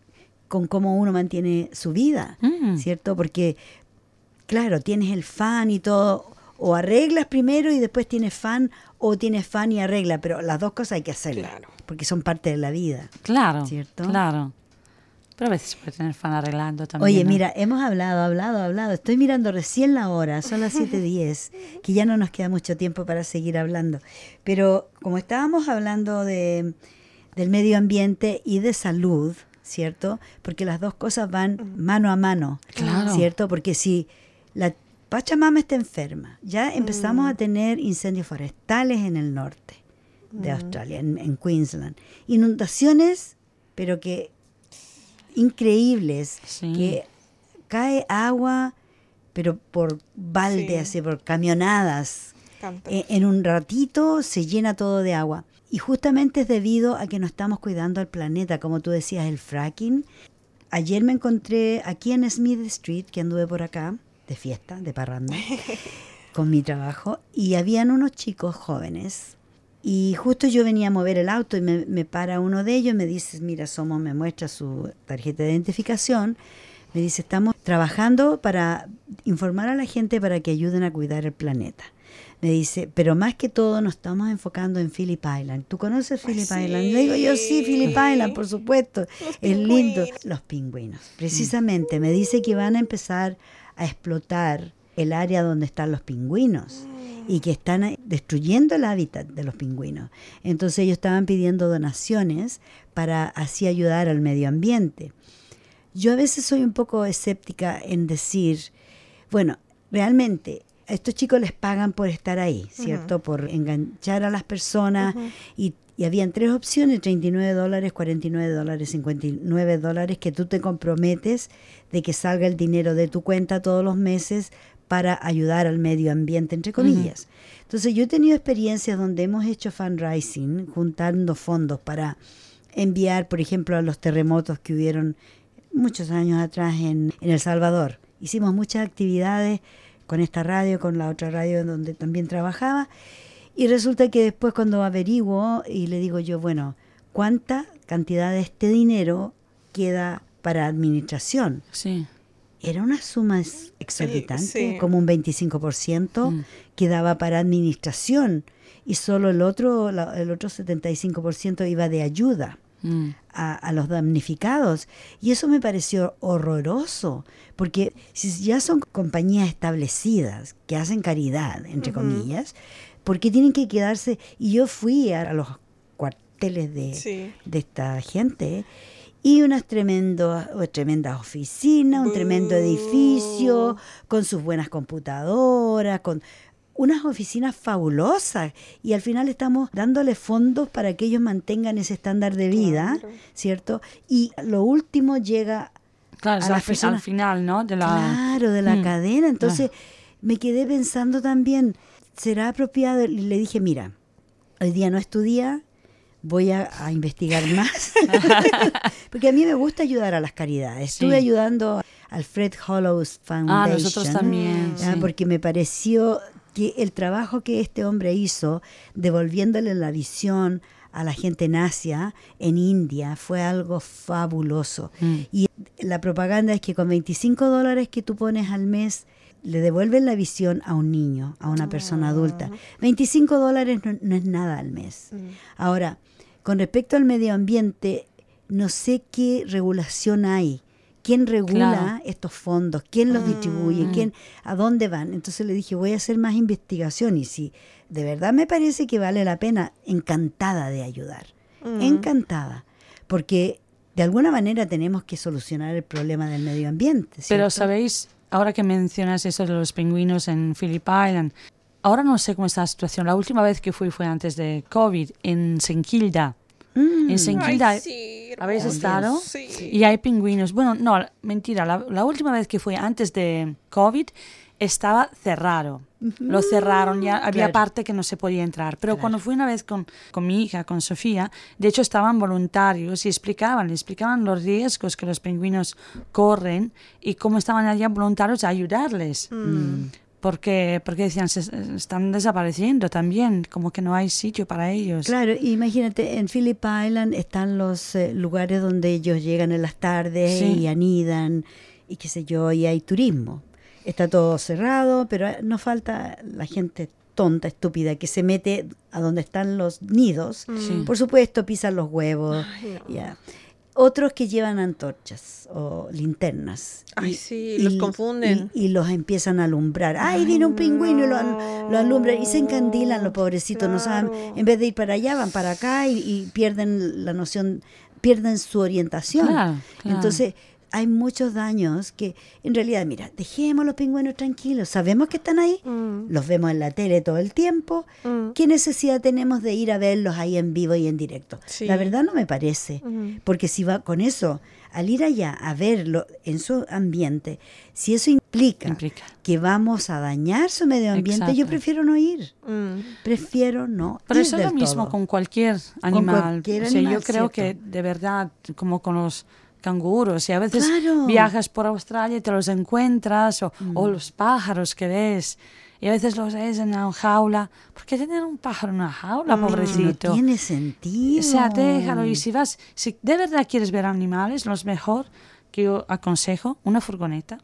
con cómo uno mantiene su vida, Mm. ¿cierto? Porque, claro, tienes el fan y todo, o arreglas primero y después tienes fan, o tienes fan y arregla, pero las dos cosas hay que hacerlas, Claro. porque son parte de la vida. Claro. ¿Cierto? Claro. Pero a veces puede tener fan arreglando también. Oye, ¿no? mira, hemos hablado, hablado, hablado. Estoy mirando recién la hora, son las 7.10, que ya no nos queda mucho tiempo para seguir hablando. Pero como estábamos hablando de, del medio ambiente y de salud, ¿cierto? Porque las dos cosas van mano a mano, Claro. ¿cierto? Porque si la Pachamama está enferma, ya empezamos a tener incendios forestales en el norte de Australia, en, en Queensland. Inundaciones, pero que increíbles, Sí. que cae agua, pero por balde, Sí. así, por camionadas. Eh, en un ratito se llena todo de agua. Y justamente es debido a que no estamos cuidando al planeta, como tú decías, el fracking. Ayer me encontré aquí en Smith Street, que anduve por acá, de fiesta, de parranda, con mi trabajo, y habían unos chicos jóvenes. Y justo yo venía a mover el auto y me, me para uno de ellos y me dice, mira, somos, me muestra su tarjeta de identificación. Me dice, estamos trabajando para informar a la gente para que ayuden a cuidar el planeta. Me dice, pero más que todo nos estamos enfocando en Phillip Island. ¿Tú conoces Phillip sí. Island? Le digo yo, sí, Phillip Island, por supuesto. Los es lindo. Los pingüinos. Precisamente, me dice que van a empezar a explotar el área donde están los pingüinos y que están eh, destruyendo el hábitat de los pingüinos. Entonces ellos estaban pidiendo donaciones para así ayudar al medio ambiente. Yo a veces soy un poco escéptica en decir, bueno, realmente a estos chicos les pagan por estar ahí, ¿cierto? Por enganchar a las personas y, y habían tres opciones, 39 dólares, 49 dólares, 59 dólares, que tú te comprometes de que salga el dinero de tu cuenta todos los meses para ayudar al medio ambiente, entre comillas. Entonces yo he tenido experiencias donde hemos hecho fundraising, juntando fondos para enviar, por ejemplo, a los terremotos que hubieron muchos años atrás en, en El Salvador. Hicimos muchas actividades con esta radio, con la otra radio donde también trabajaba. Y resulta que después cuando averiguo y le digo yo, bueno, ¿cuánta cantidad de este dinero queda para administración? Sí. Era una suma ex- exorbitante, sí. como un 25% Mm. quedaba para administración y solo el otro, la- el otro 75% iba de ayuda Mm. a, a los damnificados. Y eso me pareció horroroso, porque si ya son compañías establecidas que hacen caridad, entre comillas, ¿por qué tienen que quedarse? Y yo fui a, a los cuarteles de, Sí. de esta gente y unas tremendos, tremendas oficinas, un tremendo edificio, con sus buenas computadoras, con unas oficinas fabulosas y al final estamos dándole fondos para que ellos mantengan ese estándar de vida, Claro. ¿cierto? Y lo último llega Claro, a es las al, al final, ¿no? De la... Claro, de la Mm. cadena. Entonces me quedé pensando también, ¿será apropiado? Y le dije, mira, hoy día no es tu día, voy a, a investigar más. Porque a mí me gusta ayudar a las caridades. Estuve Sí. ayudando al Fred Hollows Foundation. Ah, nosotros también. ah, sí. Porque me pareció que el trabajo que este hombre hizo, devolviéndole la visión a la gente en Asia, en India, fue algo fabuloso. Mm. Y la propaganda es que con 25 dólares que tú pones al mes, le devuelven la visión a un niño, a una persona adulta. 25 dólares no, no es nada al mes. Ahora, con respecto al medio ambiente, no sé qué regulación hay. ¿Quién regula Claro. estos fondos? ¿Quién los distribuye? ¿Quién, ¿A dónde van? Entonces le dije, voy a hacer más investigación y si de verdad me parece que vale la pena, encantada de ayudar. Encantada. Porque de alguna manera tenemos que solucionar el problema del medio ambiente. Pero sabéis, ahora que mencionas eso de los pingüinos en Phillip Island, ahora no sé cómo está la situación. La última vez que fui fue antes de COVID, en St. Kilda. Mm. En St. Kilda sí, habéis estado Sí. y hay pingüinos. Bueno, no, mentira. La, la última vez que fui antes de COVID estaba cerrado. Lo cerraron, ya había Claro. parte que no se podía entrar. Pero cuando fui una vez con, con mi hija, con Sofía, de hecho estaban voluntarios y explicaban, explicaban los riesgos que los pingüinos corren y cómo estaban allá voluntarios a ayudarles. Porque, porque decían, se están desapareciendo también, como que no hay sitio para ellos. Claro, imagínate, en Phillip Island están los eh, lugares donde ellos llegan en las tardes Sí. y anidan y qué sé yo, y hay turismo. Está todo cerrado, pero eh, no falta la gente tonta, estúpida, que se mete a donde están los nidos. Sí. Por supuesto, pisan los huevos. Ay, no. ya. Otros que llevan antorchas o linternas. Ay, sí, los confunden. Y, y los empiezan a alumbrar. ¡Ay, viene un pingüino! Y lo, al- lo alumbran y se encandilan los pobrecitos. No saben, en vez de ir para allá, van para acá y, y pierden la noción, pierden su orientación. Claro, claro. Entonces, hay muchos daños que, en realidad, mira, dejemos los pingüinos tranquilos. Sabemos que están ahí, Mm. los vemos en la tele todo el tiempo. Mm. ¿Qué necesidad tenemos de ir a verlos ahí en vivo y en directo? Sí. La verdad no me parece. Porque si va con eso, al ir allá a verlo en su ambiente, si eso implica, Implica. que vamos a dañar su medio ambiente, yo prefiero no ir. Mm. Prefiero no Pero ir eso es lo mismo todo. con cualquier animal. cualquier O sea, animal, yo creo cierto. que de verdad, como con los canguros, y a veces Claro. viajas por Australia y te los encuentras, o, o Mm. los pájaros que ves, y a veces los ves en una jaula. ¿Por qué tener un pájaro en una jaula, No pobrecito? tiene sentido. O sea, déjalo. Y si vas, si de verdad quieres ver animales, lo mejor que yo aconsejo, una furgoneta.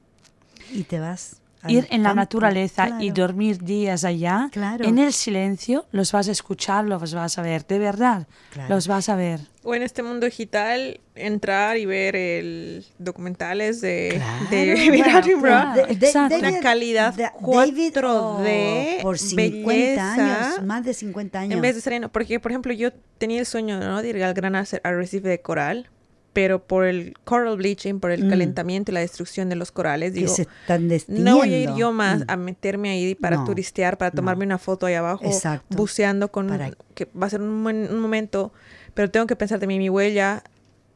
Y te vas. Ir en la naturaleza y claro. dormir días allá, Claro. en el silencio, los vas a escuchar, los vas a ver, de verdad, Claro. los vas a ver. O en este mundo digital, entrar y ver el documentales de, Claro, de Attenborough. claro. De- de- Exacto. David- Una calidad Da- 4D, oh, por 50 belleza. años, más de 50 años. En vez de estar en- porque por ejemplo yo tenía el sueño ¿no? de ir al gran arrecife de coral, pero por el coral bleaching, por el Mm. calentamiento y la destrucción de los corales, digo, se están no voy a ir yo más Mm. a meterme ahí para No, turistear, para no. tomarme una foto ahí abajo, Exacto. buceando con ¿Para que va a ser un, buen- un momento, pero tengo que pensar también mi huella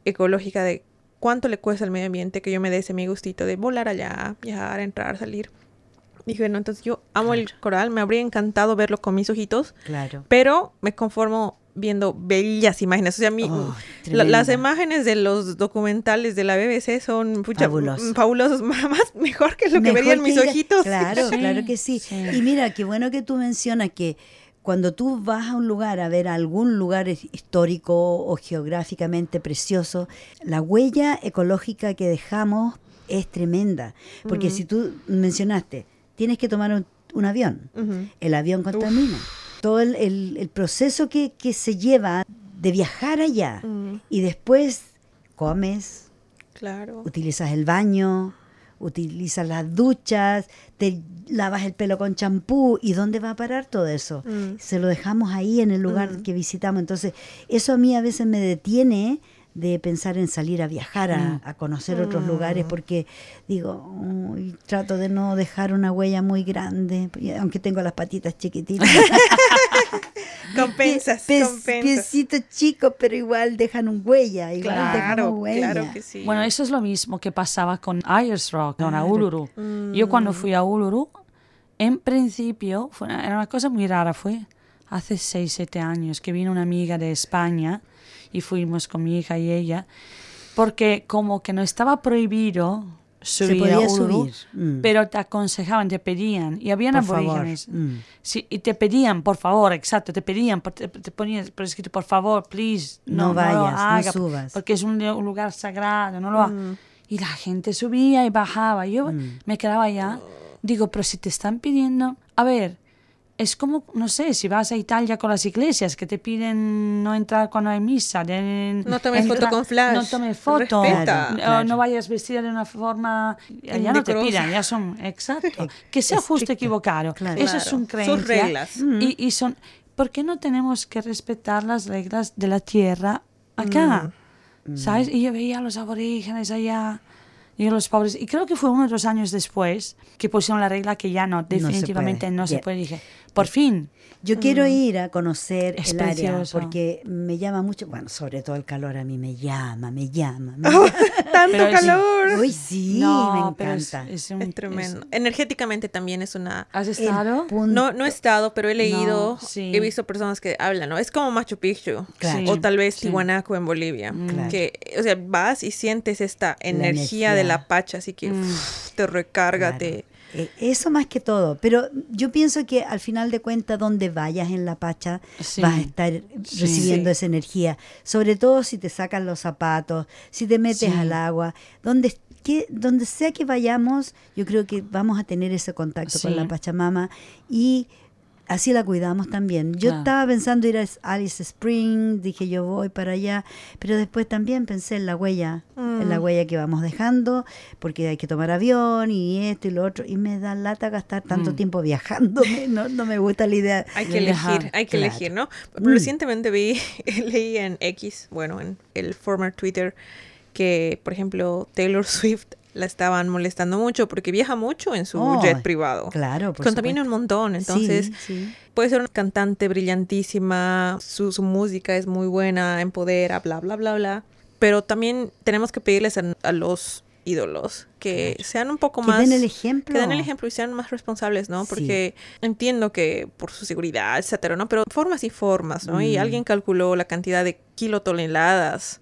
ecológica de cuánto le cuesta al medio ambiente que yo me dé ese mi gustito de volar allá, viajar, entrar, salir. Dije, no, entonces yo amo el coral, me habría encantado verlo con mis ojitos, Claro. pero me conformo viendo bellas imágenes. O sea, mi, Oh, la- las imágenes de los documentales de la BBC son pucha, Fabuloso. mm, fabulosos, más mejor que lo que verían mis ojitos. Claro, Sí, claro que sí. sí. Y mira, qué bueno que tú mencionas que cuando tú vas a un lugar a ver algún lugar histórico o geográficamente precioso, la huella ecológica que dejamos es tremenda. Porque si tú mencionaste, tienes que tomar un, un avión, el avión contamina. Todo el, el- el proceso que, que se lleva de viajar allá Mm, y después comes, claro. utilizas el baño, utilizas las duchas, te lavas el pelo con champú y dónde va a parar todo eso. Mm. Se lo dejamos ahí en el lugar Mm. que visitamos. Entonces, eso a mí a veces me detiene de pensar en salir a viajar, a, a conocer otros lugares, porque digo, "Uy, trato de no dejar una huella muy grande, aunque tengo las patitas chiquititas. Compensas, Pie- compensas. Piecitos chicos, pero igual dejan un huella, igual Claro, dejamos huella. claro que sí. Bueno, eso es lo mismo que pasaba con Ayers Rock, con Claro. Uluru. Yo cuando fui a Uluru, en principio, fue una- era una cosa muy rara, fue hace 6, 7 años que vino una amiga de España y fuimos con mi hija y ella, porque como que no estaba prohibido subir podía a Uluru, subir, mm. pero te aconsejaban, te pedían, y habían Por aborígenes. mm. Sí, y te pedían, por favor, exacto, te pedían, te, te ponían por escrito, por favor, please, No no, vayas, no haga, subas. porque es un, un lugar sagrado, no lo ha- Y la gente subía y bajaba. Yo Mm. me quedaba allá, digo, pero si te están pidiendo, a ver, es como, no sé, si vas a Italia con las iglesias que te piden no entrar cuando hay misa. de- No tomes foto con flash. No tomes foto. Respeta. no- vayas vestida de una forma... Ya no te pidan, ya son... Exacto. Que sea justo equivocado. Claro. Eso es un Sus creencia. reglas. Y, y son... ¿Por qué no tenemos que respetar las reglas de la tierra acá? ¿Sabes? Y yo veía a los aborígenes allá y a los pobres. Y creo que fue uno de los años después que pusieron la regla que ya no, definitivamente puede. no se puede. Dije, por fin. Yo quiero ir a conocer Es el área porque me llama mucho, bueno, sobre todo el calor a mí me llama, me llama. me Tanto Pero sí. calor. llama. Uy, sí, No, me es- encanta. es un- Es tremendo. es- Energéticamente también es una... ¿Has estado? No, no he estado, pero he leído, sí. he visto personas que hablan, ¿no? Es como Machu Picchu. Claro. O tal vez Sí. Tiwanaku en Bolivia. Claro. Que, o sea, vas y sientes esta energía, energía. de la pacha, así que Mm. uf, te recarga, Claro. te... Eh, Eso más que todo, pero yo pienso que al final de cuentas donde vayas en la pacha Sí. vas a estar Sí. recibiendo Sí. esa energía, sobre todo si te sacan los zapatos, si te metes al agua, donde que donde sea que vayamos, yo creo que vamos a tener ese contacto con la Pachamama y así la cuidamos también. Yo estaba pensando ir a Alice Spring, dije yo voy para allá, pero después también pensé en la huella, en la Mm. huella que vamos dejando, porque hay que tomar avión y esto y lo otro, y me da lata gastar tanto Mm. tiempo viajando, no, no me gusta la idea. Hay que elegir, hay que claro. elegir, ¿no? Mm. Recientemente vi, leí en X, bueno, en el former Twitter, que, por ejemplo, Taylor Swift la estaban molestando mucho porque viaja mucho en su Oh, jet privado. Claro, por Contamina un montón, entonces Sí, sí. puede ser una cantante brillantísima, su, su música es muy buena, empodera, bla, bla, bla, bla. Pero también tenemos que pedirles a, a los ídolos que sean un poco Que más... den el ejemplo. Que den el ejemplo y sean más responsables, ¿no? Sí. Porque entiendo que por su seguridad, etcétera, ¿no? Pero formas y formas, ¿no? Y Mm. alguien calculó la cantidad de kilotoneladas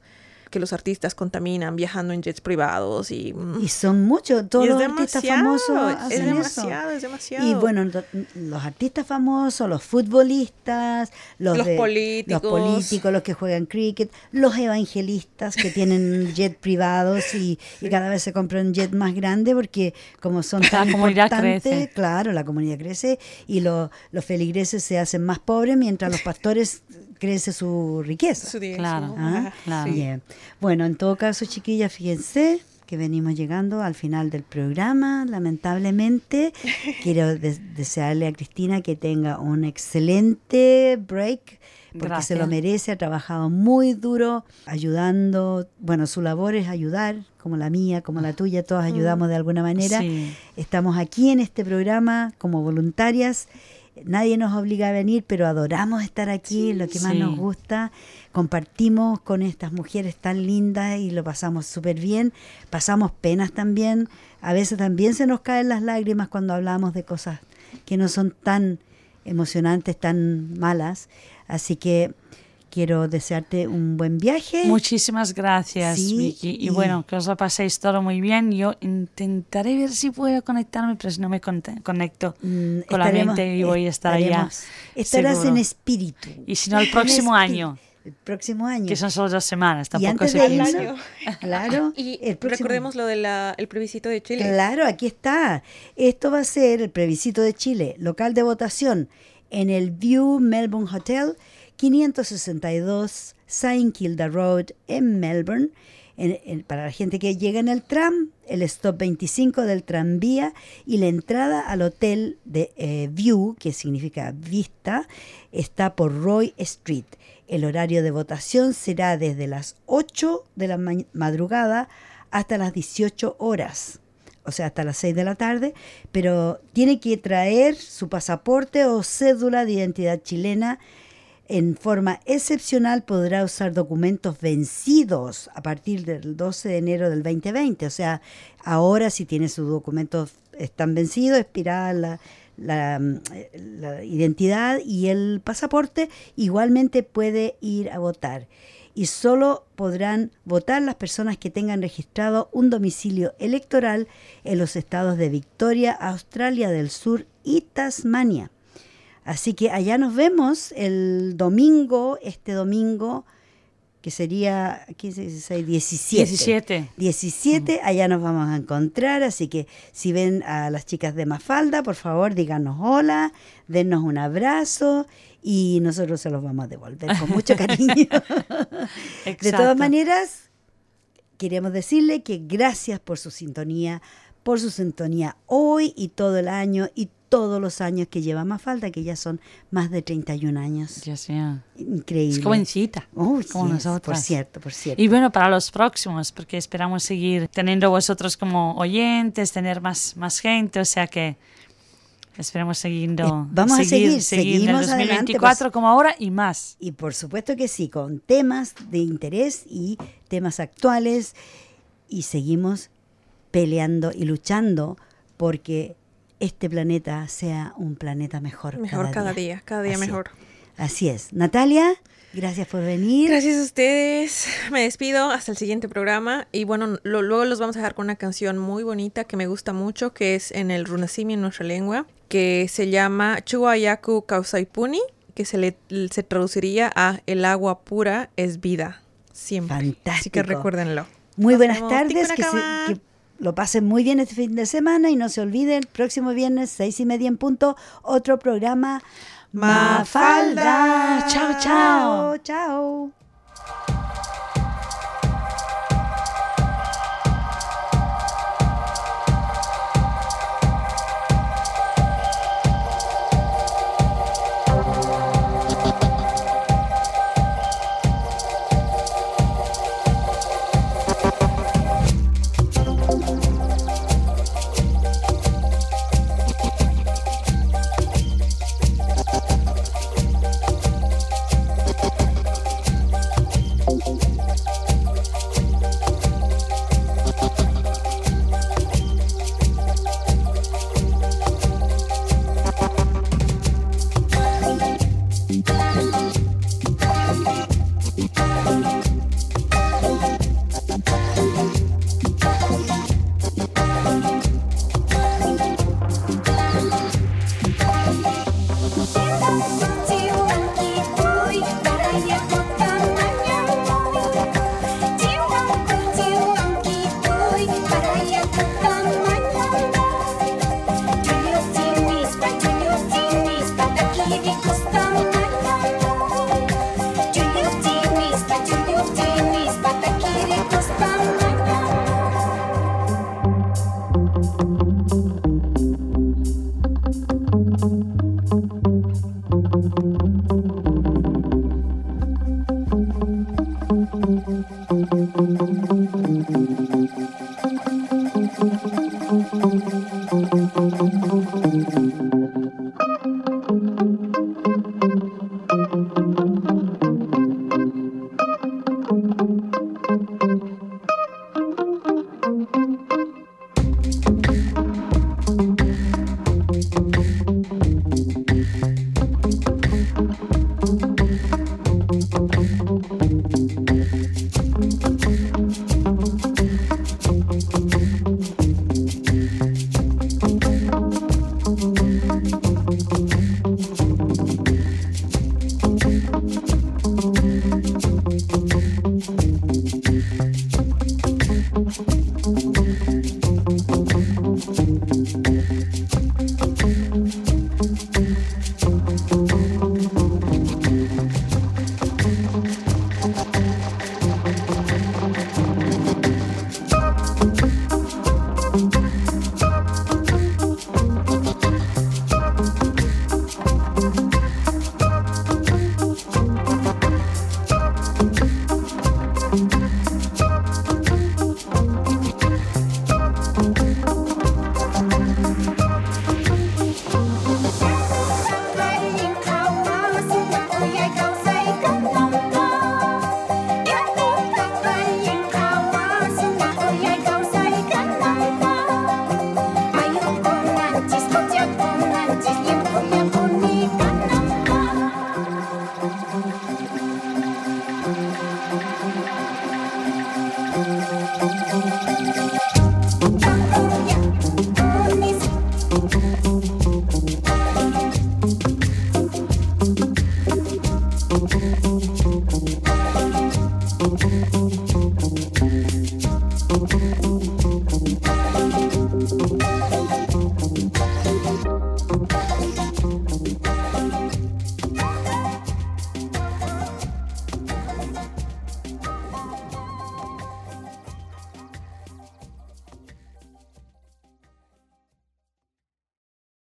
que los artistas contaminan viajando en jets privados y... mm, Y son muchos, todos es los artistas famosos es hacen demasiado, eso. es demasiado. Y bueno, lo- los artistas famosos, los futbolistas, los, Los de- políticos. los políticos, los que juegan cricket, los evangelistas que tienen jet privados y, y cada vez se compran un jet más grande porque como son La tan comunidad crece. claro, la comunidad crece y lo- los feligreses se hacen más pobres mientras los pastores crece su riqueza. Su. Claro. Ah, claro. Bien. Bueno, en todo caso, chiquillas, fíjense que venimos llegando al final del programa. Lamentablemente, quiero des- desearle a Cristina que tenga un excelente break, porque se lo merece. Ha trabajado muy duro, ayudando. Bueno, su labor es ayudar, como la mía, como la tuya, todas ayudamos de alguna manera. Sí. Estamos aquí en este programa como voluntarias Nadie nos obliga a venir, pero adoramos estar aquí, lo que más Sí. nos gusta. Compartimos con estas mujeres tan lindas y lo pasamos súper bien. Pasamos penas también. A veces también se nos caen las lágrimas cuando hablamos de cosas que no son tan emocionantes, tan malas. Así que quiero desearte un buen viaje. Muchísimas gracias, Sí, Vicky. Y, y- bueno, que os lo paséis todo muy bien. Yo intentaré ver si puedo conectarme, pero si no me conecto Mm, con la mente y voy a estar allá. Estarás seguro. en espíritu. Y si no, el próximo año, El próximo año. que son solo dos semanas, y tampoco antes se de piensa. eso, claro, Y el próximo recordemos lo del plebiscito de Chile. Claro, aquí está. Esto va a ser el plebiscito de Chile, local de votación, en el View Melbourne Hotel, 562 Saint Kilda Road en Melbourne. Para la gente que llega en el tram, el stop 25 del tranvía y la entrada al hotel de eh, View, que significa vista, está por Roy Street. El horario de votación será desde las 8 de la ma- madrugada hasta las 18 horas o sea, hasta las 6 de la tarde, pero tiene que traer su pasaporte o cédula de identidad chilena. En forma excepcional podrá usar documentos vencidos a partir del 12 de enero del 2020. O sea, ahora si tiene sus documentos están vencidos, expirada la, la, mm, la identidad y el pasaporte, igualmente puede ir a votar y solo podrán votar las personas que tengan registrado un domicilio electoral en los estados de Victoria, Australia del Sur y Tasmania. Así que allá nos vemos el domingo, este domingo, que sería 15, 16, 17. 17. 17, allá nos vamos a encontrar, así que si ven a las chicas de Mafalda, por favor díganos hola, dennos un abrazo y nosotros se los vamos a devolver con mucho cariño. De todas maneras, queremos decirle que gracias por su sintonía, por su sintonía hoy y todo el año y todos los años que lleva Mafalda, que ya son más de 31 años. Ya sea. Increíble. Es jovencita, Uy, como sí es, Por cierto, por cierto. Y bueno, para los próximos, porque esperamos seguir teniendo vosotros como oyentes, tener más, más gente, o sea que esperamos siguiendo, Eh, vamos a seguir, seguir en el seguimos adelante, 2024 pues. como ahora y más. Y por supuesto que sí, con temas de interés y temas actuales. Y seguimos peleando y luchando porque este planeta sea un planeta mejor. Mejor cada día, cada día Así mejor. Así es. Natalia, gracias por venir. Gracias a ustedes. Me despido hasta el siguiente programa. Y bueno, lo- luego los vamos a dejar con una canción muy bonita que me gusta mucho, que es en el runasimi en nuestra lengua, que se llama Chuayaku Kausaipuni, que se, le, se traduciría a El agua pura es vida. Siempre. Así que Fantástico. recuérdenlo. Muy Nos buenas tardes, que, se- Tikunakama. que lo pasen muy bien este fin de semana y no se olviden, el próximo viernes, seis y media en punto, otro programa Mafalda. Chao, chao. Chao.